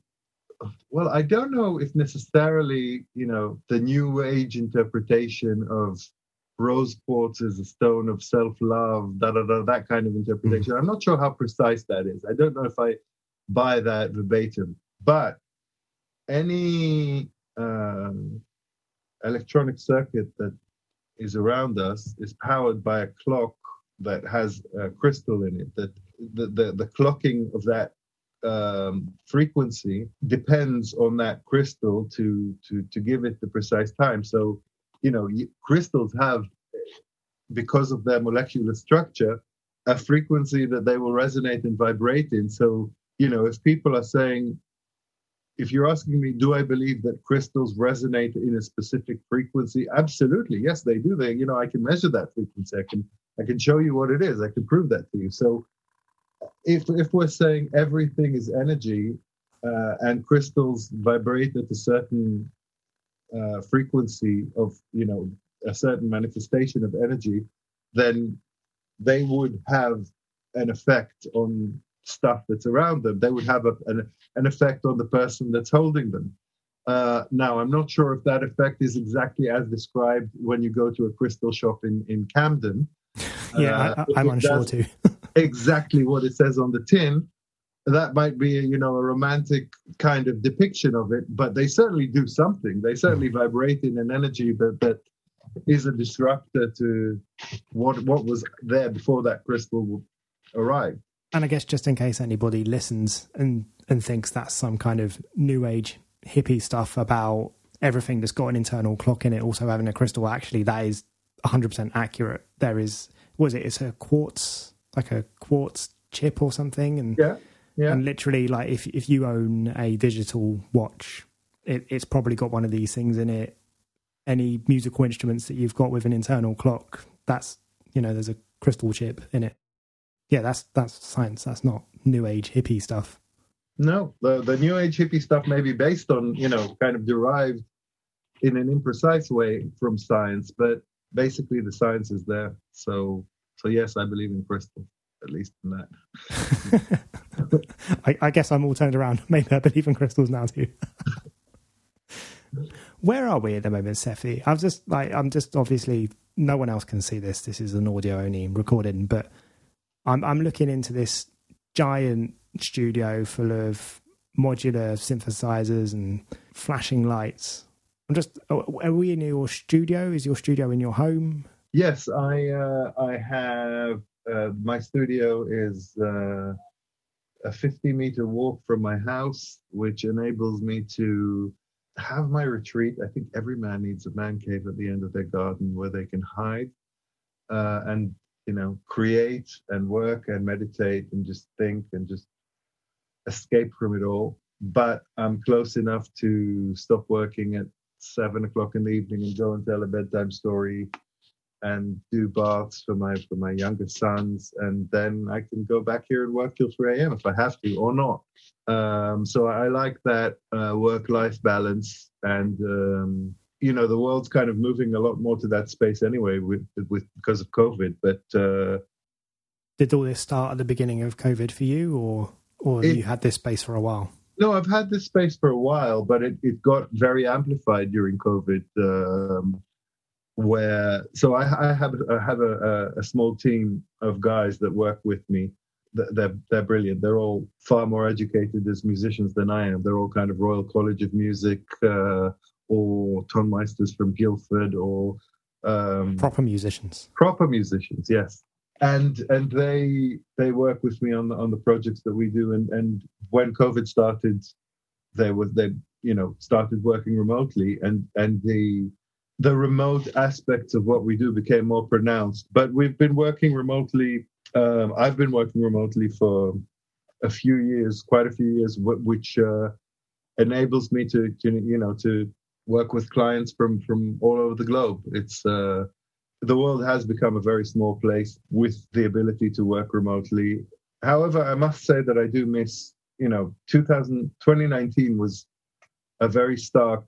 well, I don't know if necessarily, you know, the new age interpretation of rose quartz is a stone of self-love, da da da, that kind of interpretation. Mm-hmm. I'm not sure how precise that is. I don't know if I buy that verbatim. But any um, electronic circuit that is around us is powered by a clock that has a crystal in it. That the the, the clocking of that um, frequency depends on that crystal to to to give it the precise time. So you know crystals have because of their molecular structure a frequency that they will resonate and vibrate in. So you know if people are saying if you're asking me, do I believe that crystals resonate in a specific frequency? Absolutely, yes, they do. They, you know, I can measure that frequency. I can, I can show you what it is. I can prove that to you. So, if if we're saying everything is energy, uh, and crystals vibrate at a certain uh, frequency of, you know, a certain manifestation of energy, then they would have an effect on stuff that's around them. They would have a, an, an effect on the person that's holding them. Uh, now, I'm not sure if that effect is exactly as described when you go to a crystal shop in, in Camden. *laughs* yeah, uh, I, am unsure too. *laughs* exactly what it says on the tin. That might be, you know, a romantic kind of depiction of it, but they certainly do something. They certainly mm. vibrate in an energy that that is a disruptor to what what was there before that crystal arrived and I guess just in case anybody listens and and thinks that's some kind of new age hippie stuff about everything that's got an internal clock in it also having a crystal, actually that is 100% accurate. There is was it? It's a quartz like a quartz chip or something, and yeah, yeah. And literally, like if if you own a digital watch, it, it's probably got one of these things in it. Any musical instruments that you've got with an internal clock, that's you know, there's a crystal chip in it yeah, that's that's science. That's not new age hippie stuff. No, the the new age hippie stuff may be based on you know kind of derived in an imprecise way from science, but basically the science is there. So so yes, I believe in crystals, at least in that. *laughs* I, I guess I'm all turned around. *laughs* Maybe I believe in crystals now too. *laughs* Where are we at the moment, Sefi? I'm just like I'm just obviously no one else can see this. This is an audio only recording, but I'm I'm looking into this giant studio full of modular synthesizers and flashing lights. I'm just are we in your studio? Is your studio in your home? Yes, I uh, I have uh, my studio is uh, a 50 meter walk from my house, which enables me to have my retreat. I think every man needs a man cave at the end of their garden where they can hide uh, and you know, create and work and meditate and just think and just escape from it all. But I'm close enough to stop working at seven o'clock in the evening and go and tell a bedtime story and do baths for my for my younger sons, and then I can go back here and work till 3 a.m. if I have to or not. Um, so I like that uh, work-life balance, and um, you know the world's kind of moving a lot more to that space anyway, with with because of COVID. But uh, did all this start at the beginning of COVID for you, or or it, you had this space for a while? No, I've had this space for a while, but it, it got very amplified during COVID. Um, where so I, I have I have a, a, small team of guys that work with me. They're they're brilliant. They're all far more educated as musicians than I am. They're all kind of Royal College of Music uh, or tonmeisters from Guildford or um, proper musicians. Proper musicians, yes. And and they they work with me on the on the projects that we do. And and when COVID started, they were they you know started working remotely, and and the the remote aspects of what we do became more pronounced. But we've been working remotely. Um, I've been working remotely for a few years, quite a few years, which uh, enables me to, to, you know, to work with clients from from all over the globe. It's uh, the world has become a very small place with the ability to work remotely. However, I must say that I do miss, you know, 2000, 2019 was a very stark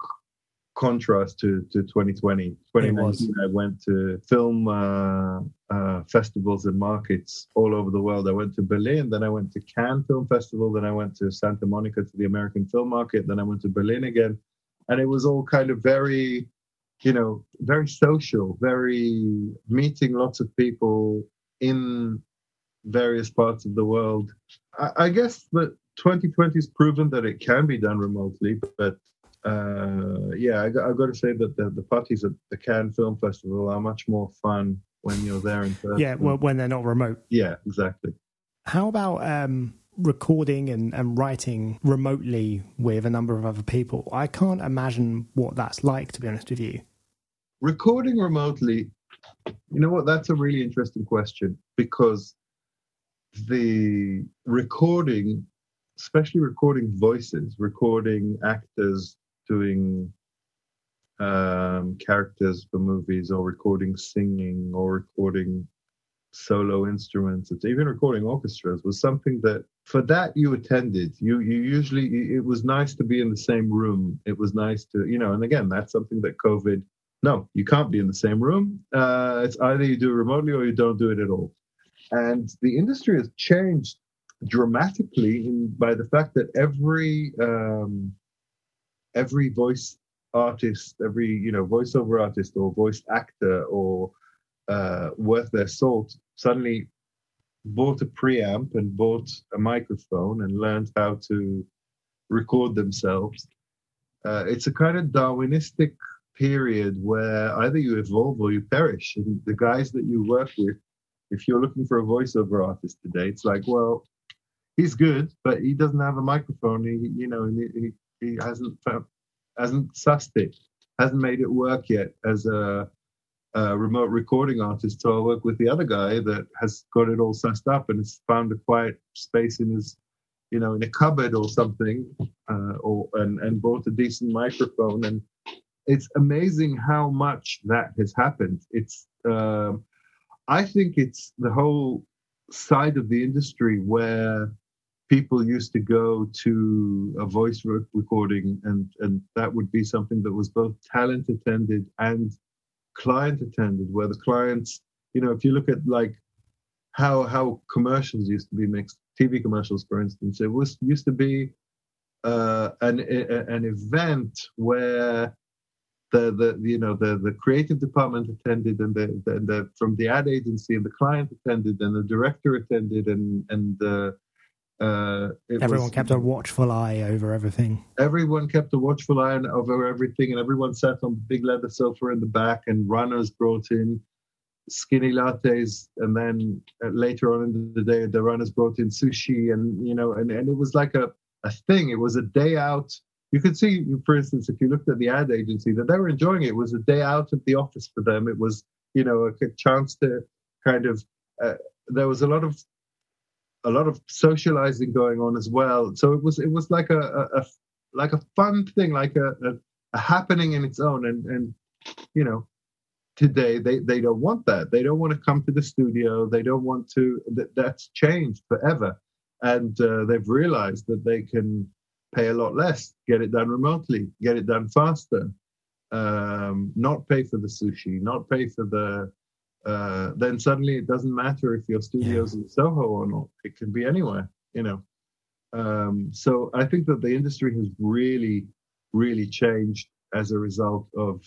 contrast to, to 2020. 2019, I went to film uh, uh, festivals and markets all over the world. I went to Berlin, then I went to Cannes Film Festival, then I went to Santa Monica to the American Film Market, then I went to Berlin again. And it was all kind of very, you know, very social, very meeting lots of people in various parts of the world. I, I guess that 2020 has proven that it can be done remotely, but uh, yeah, I, have got to say that the, the parties at the Cannes Film Festival are much more fun when you're there in person. Yeah, well, when they're not remote. Yeah, exactly. How about um, recording and, and writing remotely with a number of other people? I can't imagine what that's like, to be honest with you. Recording remotely, you know what? That's a really interesting question because the recording especially recording voices, recording actors doing um, characters for movies or recording singing or recording solo instruments. It's even recording orchestras was something that for that you attended. You you usually it was nice to be in the same room. It was nice to you know and again that's something that covid no you can't be in the same room. Uh, it's either you do it remotely or you don't do it at all. And the industry has changed dramatically in, by the fact that every um, every voice artist, every you know voiceover artist or voice actor or uh, worth their salt suddenly bought a preamp and bought a microphone and learned how to record themselves. Uh, it's a kind of Darwinistic period where either you evolve or you perish. And the guys that you work with, if you're looking for a voiceover artist today, it's like, well, he's good, but he doesn't have a microphone. He, you know, he, he hasn't hasn't sussed it, hasn't made it work yet as a, a, remote recording artist. So I work with the other guy that has got it all sussed up and has found a quiet space in his, you know, in a cupboard or something, uh, or and and bought a decent microphone. And it's amazing how much that has happened. It's uh, I think it's the whole side of the industry where people used to go to a voice recording and and that would be something that was both talent attended and client attended where the clients you know if you look at like how how commercials used to be mixed tv commercials for instance it was used to be uh, an an event where the, the you know the the creative department attended and the, the, the from the ad agency and the client attended and the director attended and and the uh, everyone was, kept a watchful eye over everything. Everyone kept a watchful eye over everything, and everyone sat on the big leather sofa in the back, and runners brought in skinny lattes, and then uh, later on in the day, the runners brought in sushi, and you know, and, and it was like a, a thing. It was a day out. You could see, for instance, if you looked at the ad agency, that they were enjoying it. It was a day out at the office for them. It was, you know, a, a chance to kind of. Uh, there was a lot of a lot of socializing going on as well. So it was it was like a, a, a like a fun thing, like a, a, happening in its own. And and you know, today they, they don't want that they don't want to come to the studio they don't want to that, that's changed forever and uh, they've realized that they can pay a lot less get it done remotely get it done faster um, not pay for the sushi not pay for the uh, then suddenly it doesn't matter if your studio's yeah. in soho or not it can be anywhere you know um, so i think that the industry has really really changed as a result of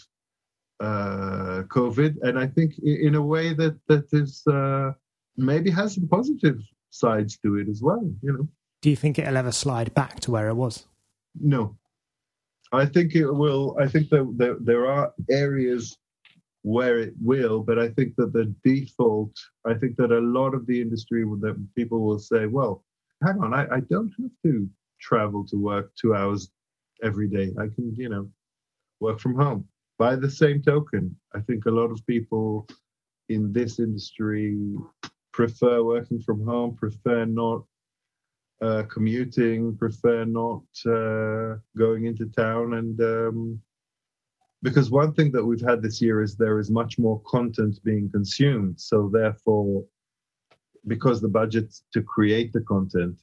uh, COVID, and I think in a way that that is uh, maybe has some positive sides to it as well. You know. Do you think it'll ever slide back to where it was? No, I think it will. I think that there, there are areas where it will, but I think that the default. I think that a lot of the industry that people will say, "Well, hang on, I, I don't have to travel to work two hours every day. I can, you know, work from home." by the same token, I think a lot of people in this industry prefer working from home, prefer not uh, commuting, prefer not uh, going into town. And um, because one thing that we've had this year is there is much more content being consumed. So, therefore, because the budgets to create the content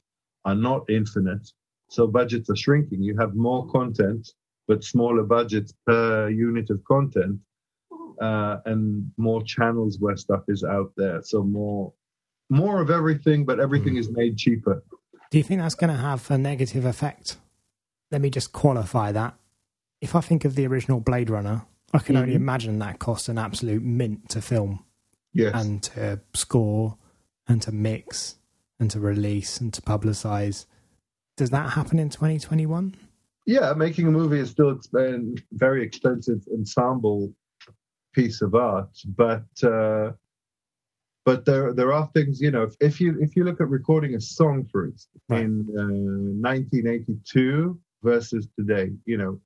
are not infinite, so budgets are shrinking, you have more content but smaller budgets per unit of content uh, and more channels where stuff is out there. So more more of everything, but everything is made cheaper. Do you think that's going to have a negative effect? Let me just qualify that. If I think of the original Blade Runner, I can mm-hmm. only imagine that cost an absolute mint to film, yes. and to score, and to mix, and to release, and to publicize. Does that happen in 2021? yeah, making a movie is still a very expensive ensemble piece of art, but uh, but there there are things you know. If you if you look at recording a song, for instance, right. in uh, 1982 versus today, you know,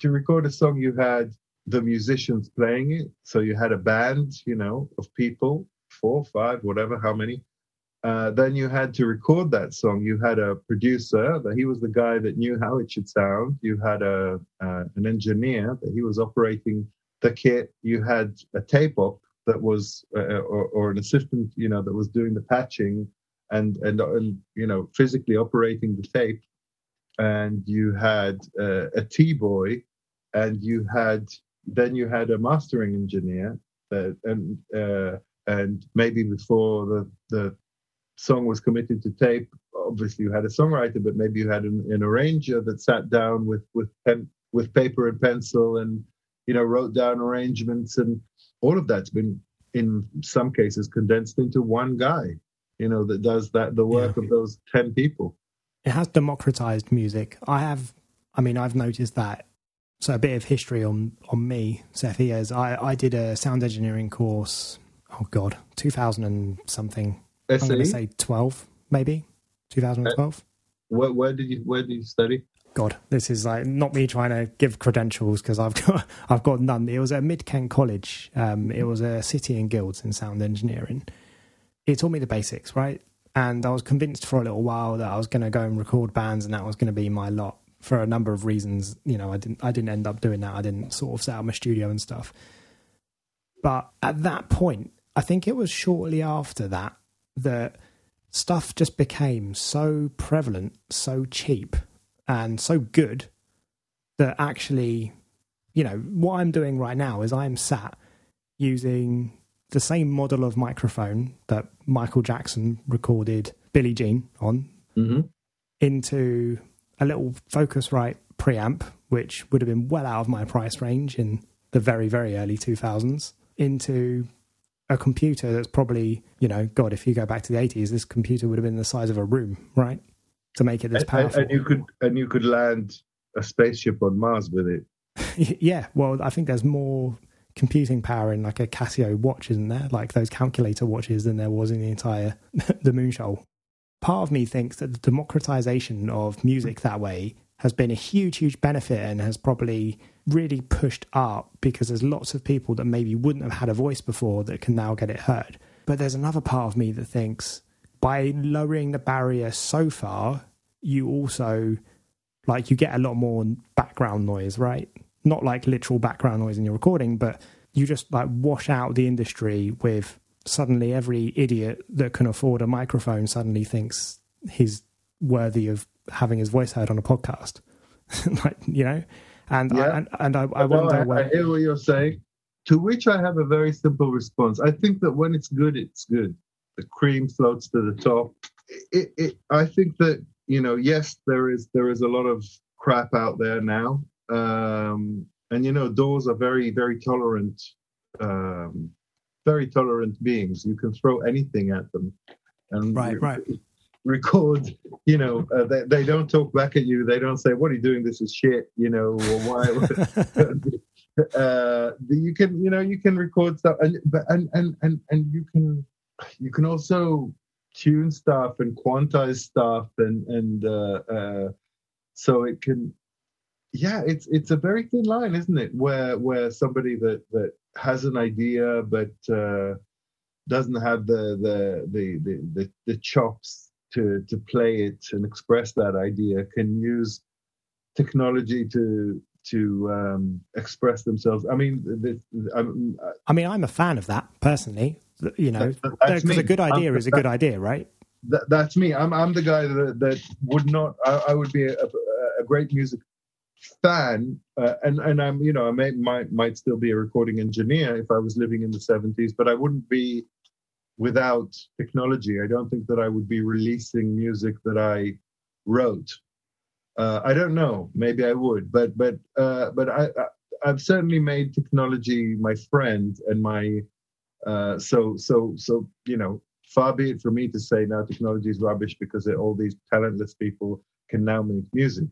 to record a song, you had the musicians playing it, so you had a band, you know, of people, four, five, whatever, how many, uh, then you had to record that song. You had a producer that he was the guy that knew how it should sound. You had a uh, an engineer that he was operating the kit. You had a tape op that was uh, or, or, an assistant, you know, that was doing the patching and and and you know physically operating the tape. And you had uh, a T boy, and you had then you had a mastering engineer that and uh, and maybe before the the song was committed to tape, obviously you had a songwriter, but maybe you had an, an arranger that sat down with with pen with paper and pencil and you know wrote down arrangements and all of that's been in some cases condensed into one guy you know that does that the work yeah. of those 10 people it has democratized music i have i mean i've noticed that so a bit of history on on me Sefi is I, I did a sound engineering course oh god 2000 and something SAE? I'm going to say 12, maybe 2012. Uh, where, where did you Where did you study? God, this is like not me trying to give credentials because I've got *laughs* I've got none. It was at Mid Kent College. Um, it was a city and guilds in sound engineering. It taught me the basics, right? And I was convinced for a little while that I was going to go and record bands, and that was going to be my lot for a number of reasons. You know, I didn't I didn't end up doing that. I didn't sort of set up my studio and stuff. But at that point, I think it was shortly after that that stuff just became so prevalent, so cheap, and so good that actually, you know, what I'm doing right now is I'm sat using the same model of microphone that Michael Jackson recorded Billie Jean on mm-hmm. into a little Focusrite preamp, which would have been well out of my price range in the very, very early 2000s, into a computer that's probably, you know, God, if you go back to the 80s, this computer would have been the size of a room, right? To make it this powerful. And, and you could and you could land a spaceship on Mars with it. *laughs* yeah, well, I think there's more computing power in like a Casio watch, isn't there? Like those calculator watches than there was in the entire *laughs* the moon shuttle. Part of me thinks that the democratization of music that way has been a huge, huge benefit and has probably really pushed art because there's lots of people that maybe wouldn't have had a voice before that can now get it heard. But there's another part of me that thinks by lowering the barrier so far, you also like you get a lot more background noise, right? Not like literal background noise in your recording, but you just like wash out the industry with suddenly every idiot that can afford a microphone suddenly thinks he's worthy of having his voice heard on a podcast. *laughs* like you know, and yeah. I, and, and I, I wonder. I, I hear what you're saying. To which I have a very simple response. I think that when it's good, it's good. The cream floats to the top. It, it, I think that you know, yes, there is there is a lot of crap out there now, um, and you know, DAWs are very very tolerant, um, very tolerant beings. You can throw anything at them, and right, right *laughs* record, you know, uh, they, they don't talk back at you. They don't say, what are you doing? This is shit, you know, or why? *laughs* *laughs* uh, you can, you know, you can record stuff and, and, and, and, and you can, you can also tune stuff and quantize stuff and, and, uh, uh, so it can, yeah, it's, it's a very thin line, isn't it? Where, where somebody that, that has an idea, but, uh, doesn't have the the the the, the, the chops to to play it and express that idea can use technology to to um, express themselves. I mean, the, I'm, I mean, I'm a fan of that personally. You know, because a good idea I'm, is a good idea, right? That, that's me. I'm I'm the guy that that would not. I, I would be a, a, great music fan, uh, and and I'm you know I may, might might still be a recording engineer if I was living in the 70s, but I wouldn't be without technology, I don't think that I would be releasing music that I wrote. Uh, I don't know. Maybe I would, but but uh, but I, I have certainly made technology my friend and my uh, so so so you know far be it for me to say now technology is rubbish because all these talentless people can now make music.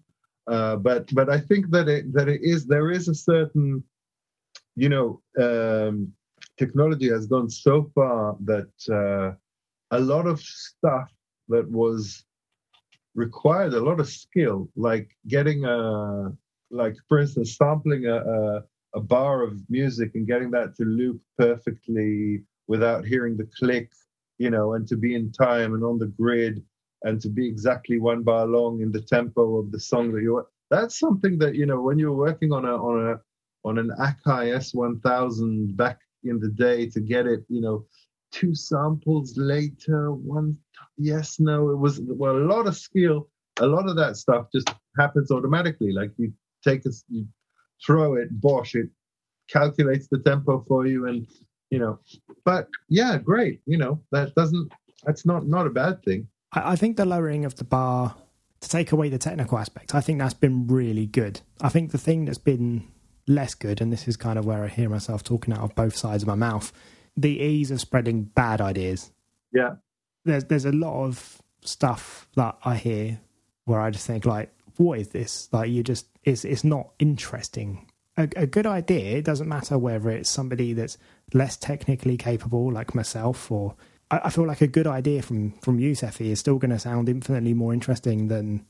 Uh, but but I think that it that it is there is a certain you know um, technology has gone so far that uh, a lot of stuff that was required a lot of skill, like getting a, like for instance, sampling a, a, a bar of music and getting that to loop perfectly without hearing the click, you know, and to be in time and on the grid and to be exactly one bar long in the tempo of the song that you're. That's something that you know when you're working on a on a on an Akai S1000 back in the day to get it, you know, two samples later, one yes, no. It was well a lot of skill. A lot of that stuff just happens automatically. Like you take a, you throw it, bosh, it calculates the tempo for you, and you know. But yeah, great. You know that doesn't. That's not not a bad thing. I, I think the lowering of the bar to take away the technical aspect, I think that's been really good. I think the thing that's been less good, and this is kind of where I hear myself talking out of both sides of my mouth, the ease of spreading bad ideas. Yeah. There's there's a lot of stuff that I hear where I just think like, what is this? Like you just it's it's not interesting. A, a good idea, it doesn't matter whether it's somebody that's less technically capable like myself or I, I feel like a good idea from from you, Sefi, is still gonna sound infinitely more interesting than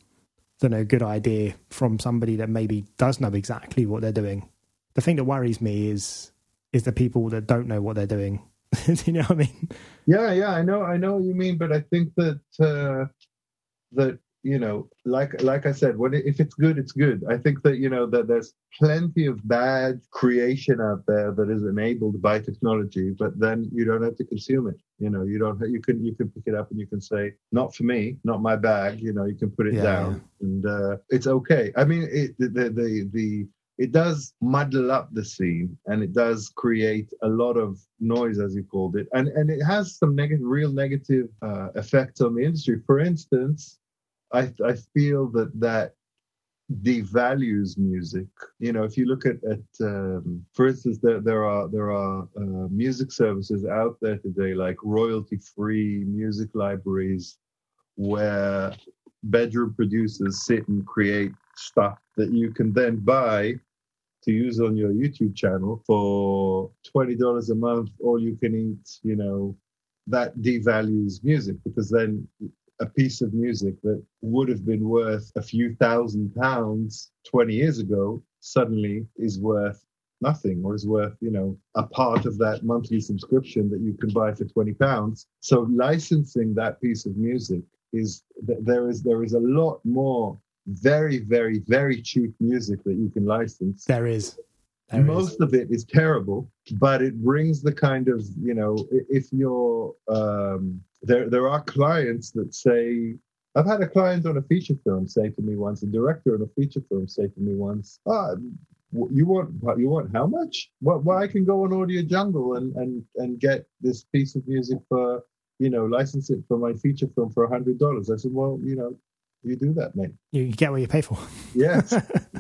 than a good idea from somebody that maybe does know exactly what they're doing. The thing that worries me is is the people that don't know what they're doing. *laughs* you know what I mean? Yeah, yeah, I know, I know what you mean, but I think that uh, that you know, like like I said, when it, if it's good, it's good. I think that you know that there's plenty of bad creation out there that is enabled by technology, but then you don't have to consume it. You know, you don't. You can you can pick it up and you can say, "Not for me, not my bag." You know, you can put it yeah, down, yeah. and uh, it's okay. I mean, it, the, the the the it does muddle up the scene and it does create a lot of noise as you called it and and it has some negative real negative uh, effects on the industry for instance I, I feel that that devalues music. You know, if you look at, at um, for instance, there, there are there are uh, music services out there today like royalty-free music libraries, where bedroom producers sit and create stuff that you can then buy to use on your YouTube channel for twenty dollars a month, all you can eat. You know, that devalues music because then a piece of music that would have been worth a few thousand pounds 20 years ago suddenly is worth nothing or is worth you know a part of that monthly subscription that you can buy for 20 pounds. So licensing that piece of music is there is there is a lot more very very very cheap music that you can license there is There most is. of it is terrible, but it brings the kind of you know if you're um, there there are clients that say I've had a client on a feature film say to me once, a director on a feature film say to me once, w- you want you want how much? Well, well, I can go on Audio Jungle and and and get this piece of music for you know license it for my feature film for a hundred dollars. I said, well, you know, you do that, mate. You get what you pay for. Yes,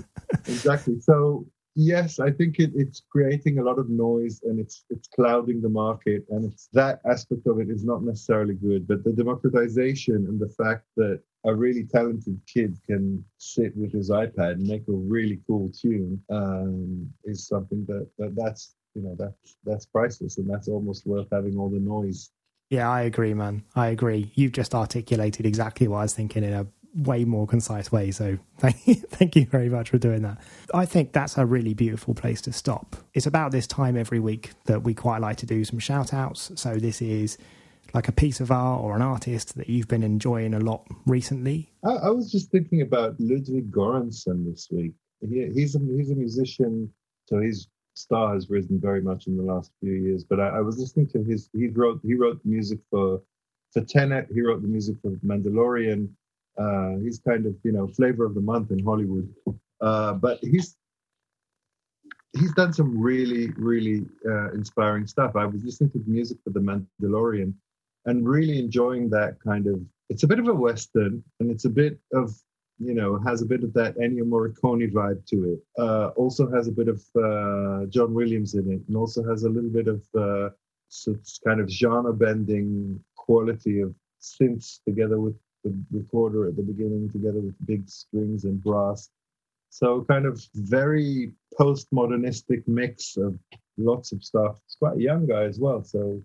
*laughs* exactly. So yes, I think it, it's creating a lot of noise and it's it's clouding the market, and it's that aspect of it is not necessarily good. But the democratization and the fact that a really talented kid can sit with his iPad and make a really cool tune um, is something that, that that's you know that's that's priceless and that's almost worth having all the noise. Yeah, I agree, man. I agree. You've just articulated exactly what I was thinking in a way more concise way. So *laughs* thank you, thank you very much for doing that. I think that's a really beautiful place to stop. It's about this time every week that we quite like to do some shout outs. So this is like a piece of art or an artist that you've been enjoying a lot recently. I, I was just thinking about Ludwig Göransson this week. He, he's a he's a musician, so his star has risen very much in the last few years. But I, I was listening to his. He wrote he wrote music for for Tenet. He wrote the music for Mandalorian. Uh, he's kind of you know flavor of the month in Hollywood. Uh, but he's he's done some really really uh, inspiring stuff. I was listening to the music for the Mandalorian and really enjoying that kind of it's a bit of a western and it's a bit of you know has a bit of that Ennio Morricone vibe to it uh, also has a bit of uh, John Williams in it and also has a little bit of uh, it's kind of genre bending quality of synths together with the recorder at the beginning together with big strings and brass so kind of very postmodernistic mix of lots of stuff it's quite a young guy as well so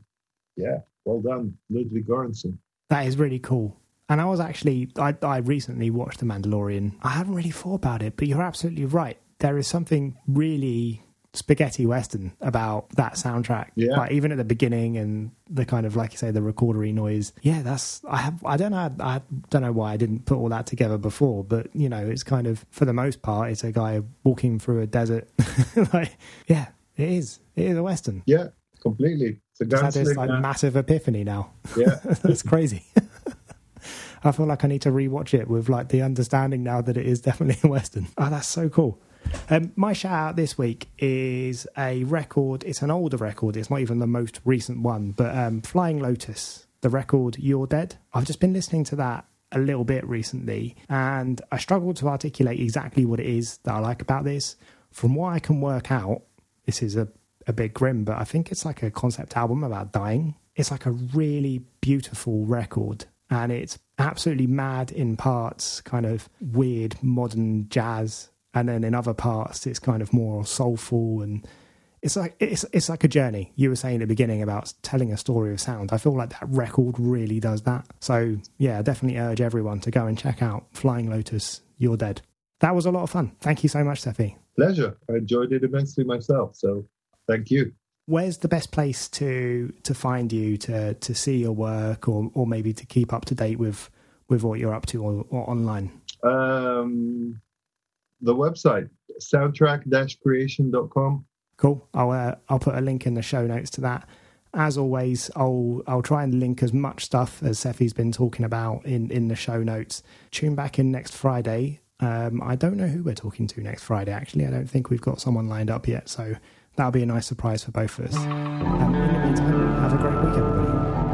yeah well done, Ludwig Göransson. That is really cool. And I was actually, I, I recently watched The Mandalorian. I haven't really thought about it, but you're absolutely right. There is something really spaghetti western about that soundtrack. Yeah. Like even at the beginning and the kind of like you say the recordery noise. Yeah, that's I have I don't know I don't know why I didn't put all that together before, but you know, it's kind of for the most part it's a guy walking through a desert. *laughs* like yeah, it is. It is a western. Yeah, completely. It's a this like massive epiphany now. yeah, *laughs* That's crazy. *laughs* I feel like I need to rewatch it with like the understanding now that it is definitely a western. Oh, that's so cool. Um, my shout out this week is a record. It's an older record. It's not even the most recent one, but um, Flying Lotus, the record "You're Dead." I've just been listening to that a little bit recently, and I struggle to articulate exactly what it is that I like about this. From what I can work out, this is a a bit grim, but I think it's like a concept album about dying. It's like a really beautiful record and it's absolutely mad in parts, kind of weird modern jazz, and then in other parts it's kind of more soulful and it's like it's it's like a journey. You were saying at the beginning about telling a story of sound. I feel like that record really does that. So yeah, I definitely urge everyone to go and check out Flying Lotus. You're dead. That was a lot of fun. Thank you so much, Sefi. pleasure. I enjoyed it immensely myself. So thank you. where's the best place to to find you to to see your work or or maybe to keep up to date with with what you're up to or, or online Um, the website soundtrack-creation.com. cool. I'll uh, i'll put a link in the show notes to that. As always i'll i'll try and link as much stuff as Sefi's been talking about in in the show notes. Tune back in next friday. Um i don't know who we're talking to next friday actually. I don't think we've got someone lined up yet so that'll be a nice surprise for both of us. Um, in the meantime